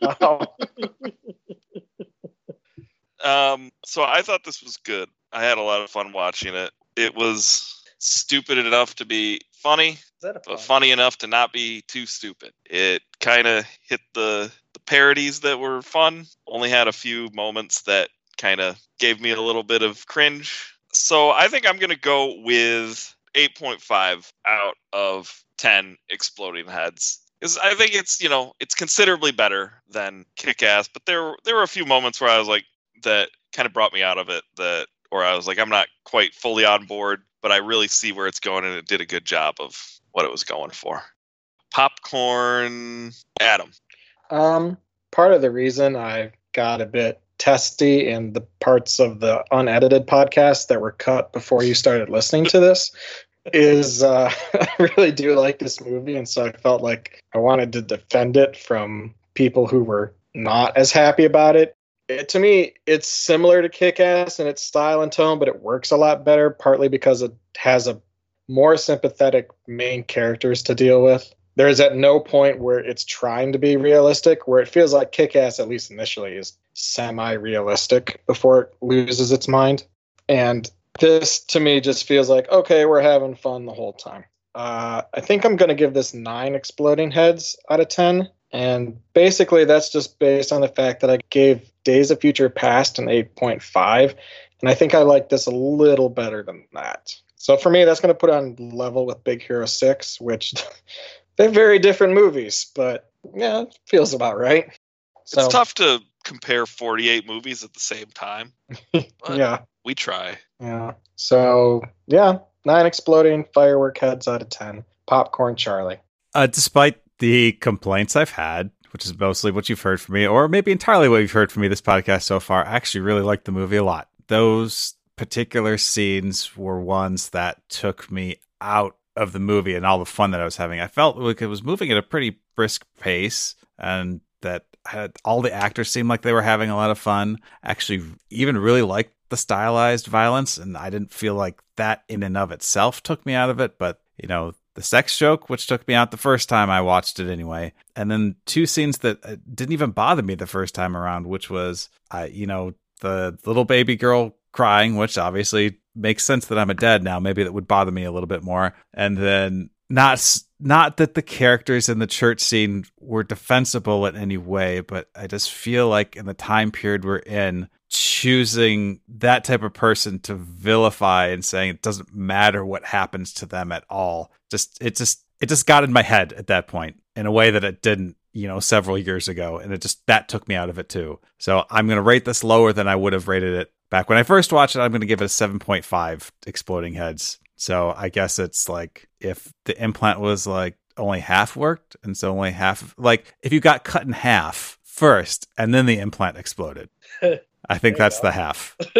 Wow. Um, so I thought this was good. I had a lot of fun watching it. It was stupid enough to be funny, Is that a but funny enough to not be too stupid. It kind of hit the the parodies that were fun. Only had a few moments that kind of gave me a little bit of cringe. So I think I'm gonna go with 8.5 out of 10 exploding heads. Because I think it's you know it's considerably better than Kick Ass, but there there were a few moments where I was like that kind of brought me out of it that or I was like I'm not quite fully on board, but I really see where it's going and it did a good job of what it was going for. Popcorn Adam. Um, part of the reason I got a bit testy in the parts of the unedited podcast that were cut before you started listening to this is uh, I really do like this movie, and so I felt like I wanted to defend it from people who were not as happy about it. It- to me, it's similar to Kick Ass in its style and tone, but it works a lot better, partly because it has a more sympathetic main characters to deal with. There is at no point where it's trying to be realistic, where it feels like Kick Ass, at least initially, is semi realistic before it loses its mind. And this to me just feels like, okay, we're having fun the whole time. Uh, I think I'm going to give this nine exploding heads out of 10. And basically, that's just based on the fact that I gave Days of Future Past an 8.5. And I think I like this a little better than that. So for me, that's going to put on level with Big Hero 6, which they're very different movies, but yeah, it feels about right. So, It's tough to compare 48 movies at the same time. but Yeah, We try. yeah. So yeah, nine exploding firework heads out of 10. Popcorn Charlie. Uh, despite the complaints I've had, which is mostly what you've heard from me, or maybe entirely what you've heard from me this podcast so far, I actually really liked the movie a lot. Those particular scenes were ones that took me out of the movie and all the fun that I was having. I felt like it was moving at a pretty brisk pace and that had all the actors seemed like they were having a lot of fun. Actually, even really liked the stylized violence, and I didn't feel like that in and of itself took me out of it. But you know, the sex joke, which took me out the first time I watched it anyway, and then two scenes that uh, didn't even bother me the first time around, which was, I, you know, the little baby girl crying, which obviously makes sense that I'm a dad now. Maybe that would bother me a little bit more, and then not not that the characters in the church scene were defensible in any way, but I just feel like in the time period we're in, choosing that type of person to vilify and saying it doesn't matter what happens to them at all. Just it just it just got in my head at that point in a way that it didn't, you know, several years ago. And it just that took me out of it too. So I'm gonna rate this lower than I would have rated it back when I first watched it. I'm gonna give it a seven point five exploding heads. So I guess it's like if the implant was like only half worked and so only half like if you got cut in half first and then the implant exploded. I think that's the half.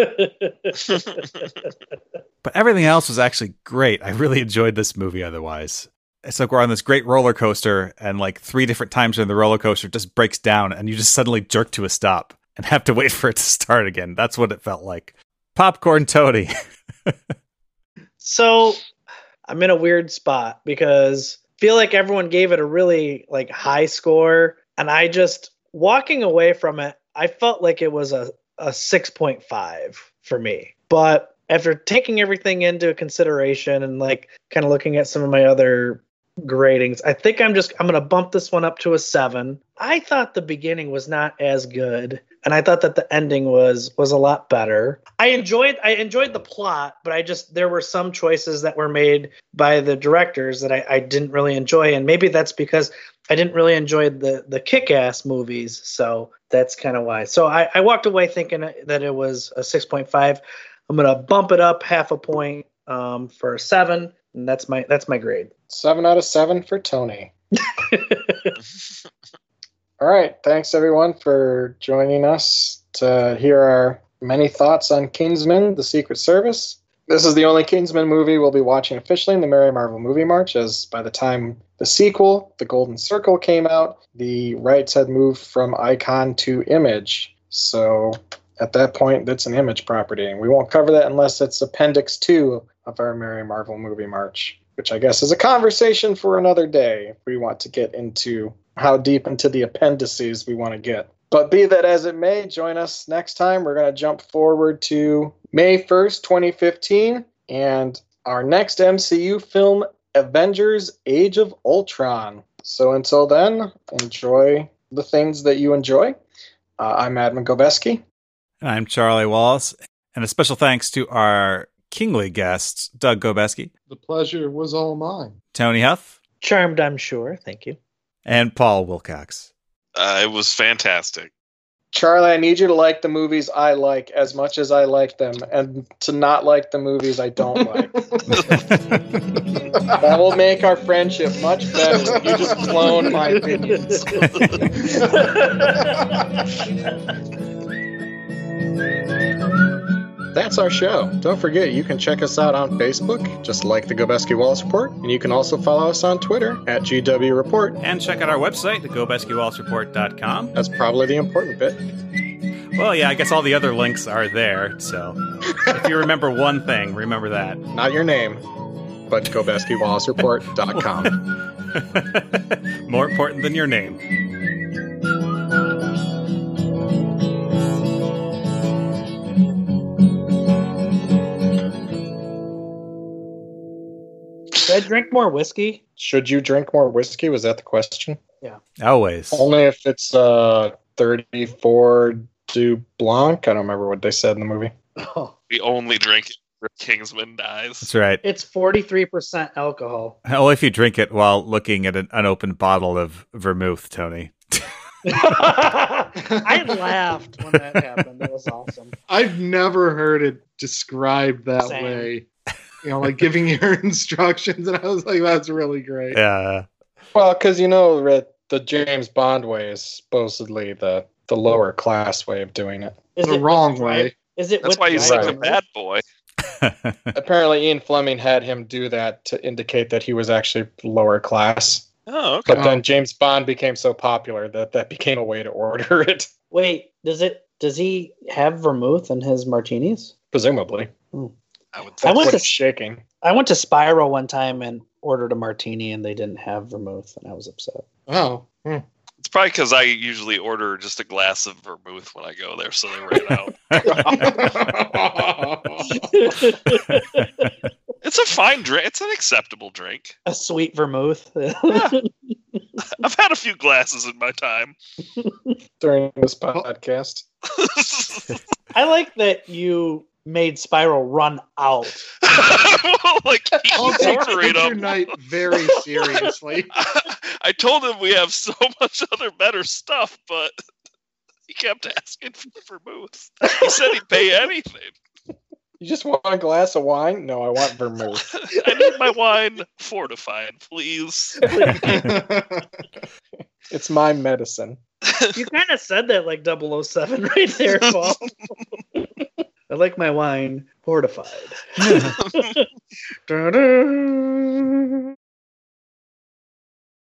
but everything else was actually great. I really enjoyed this movie otherwise. It's like we're on this great roller coaster, and like three different times during the roller coaster just breaks down, and you just suddenly jerk to a stop and have to wait for it to start again. That's what it felt like. Popcorn Tony. so I'm in a weird spot because I feel like everyone gave it a really like high score, and I just walking away from it, I felt like it was a a 6.5 for me. But after taking everything into consideration and like kind of looking at some of my other gradings, I think I'm just I'm going to bump this one up to a 7. I thought the beginning was not as good and I thought that the ending was was a lot better. I enjoyed I enjoyed the plot, but I just there were some choices that were made by the directors that I, I didn't really enjoy, and maybe that's because I didn't really enjoy the the kick ass movies, so that's kind of why. So I, I walked away thinking that it was a six point five. I'm gonna bump it up half a point um, for a seven, and that's my that's my grade. Seven out of seven for Tony. All right. Thanks, everyone, for joining us to hear our many thoughts on Kingsman, The Secret Service. This is the only Kingsman movie we'll be watching officially in the Merry Marvel Movie March, as by the time the sequel, The Golden Circle, came out, the rights had moved from Icon to Image. So at that point, that's an Image property. And we won't cover that unless it's Appendix 2 of our Merry Marvel Movie March, which I guess is a conversation for another day if we want to get into how deep into the appendices we want to get. But be that as it may, join us next time. We're going to jump forward to May 1st, 2015, and our next MCU film, Avengers Age of Ultron. So until then, enjoy the things that you enjoy. Uh, I'm Adam Gobeski. And I'm Charlie Wallace. And a special thanks to our kingly guests, Doug Gobeski. The pleasure was all mine. Tony Huff. Charmed, I'm sure. Thank you and Paul Wilcox. Uh, it was fantastic. Charlie, I need you to like the movies I like as much as I like them, and to not like the movies I don't like. that will make our friendship much better. You just clone my opinions. That's our show. Don't forget, you can check us out on Facebook, just like the Gobeski Wallace Report, and you can also follow us on Twitter at GW Report. And check out our website, thegobeskiwallacereport.com. That's probably the important bit. Well, yeah, I guess all the other links are there. So if you remember one thing, remember that. Not your name, but GobeskiWallaceReport.com. More important than your name. I drink more whiskey? Should you drink more whiskey? Was that the question? Yeah. Always. Only if it's uh 34 du Blanc. I don't remember what they said in the movie. Oh. We only drink it if Kingsman dies. That's right. It's 43% alcohol. Only if you drink it while looking at an unopened bottle of vermouth, Tony. I laughed when that happened. That was awesome. I've never heard it described that Same. way you know, like giving your instructions, and I was like, that's really great. Yeah. Well, because you know, that the James Bond way is supposedly the the lower class way of doing it. Is the it wrong way. Is it? That's why he's such a bad boy. Apparently, Ian Fleming had him do that to indicate that he was actually lower class. Oh, okay. But then James Bond became so popular that that became a way to order it. Wait, does it? Does he have vermouth in his martinis? Presumably. Hmm. I would I went to- it's shaking. I went to Spiral one time and ordered a martini, and they didn't have vermouth, and I was upset. Oh, hmm. It's probably because I usually order just a glass of vermouth when I go there, so they ran out. It's a fine drink. It's an acceptable drink. a sweet vermouth. yeah. I've had a few glasses in my time. During this podcast. I like that you made Spiral run out. like he I'll keeps take ordering Night very seriously. I told him we have so much other better stuff, but he kept asking for vermouth. He said he'd pay anything. You just want a glass of wine? No, I want vermouth. I need my wine fortified, please. it's my medicine. You kind of said that like 007 right there, Paul. I like my wine fortified. Da-da.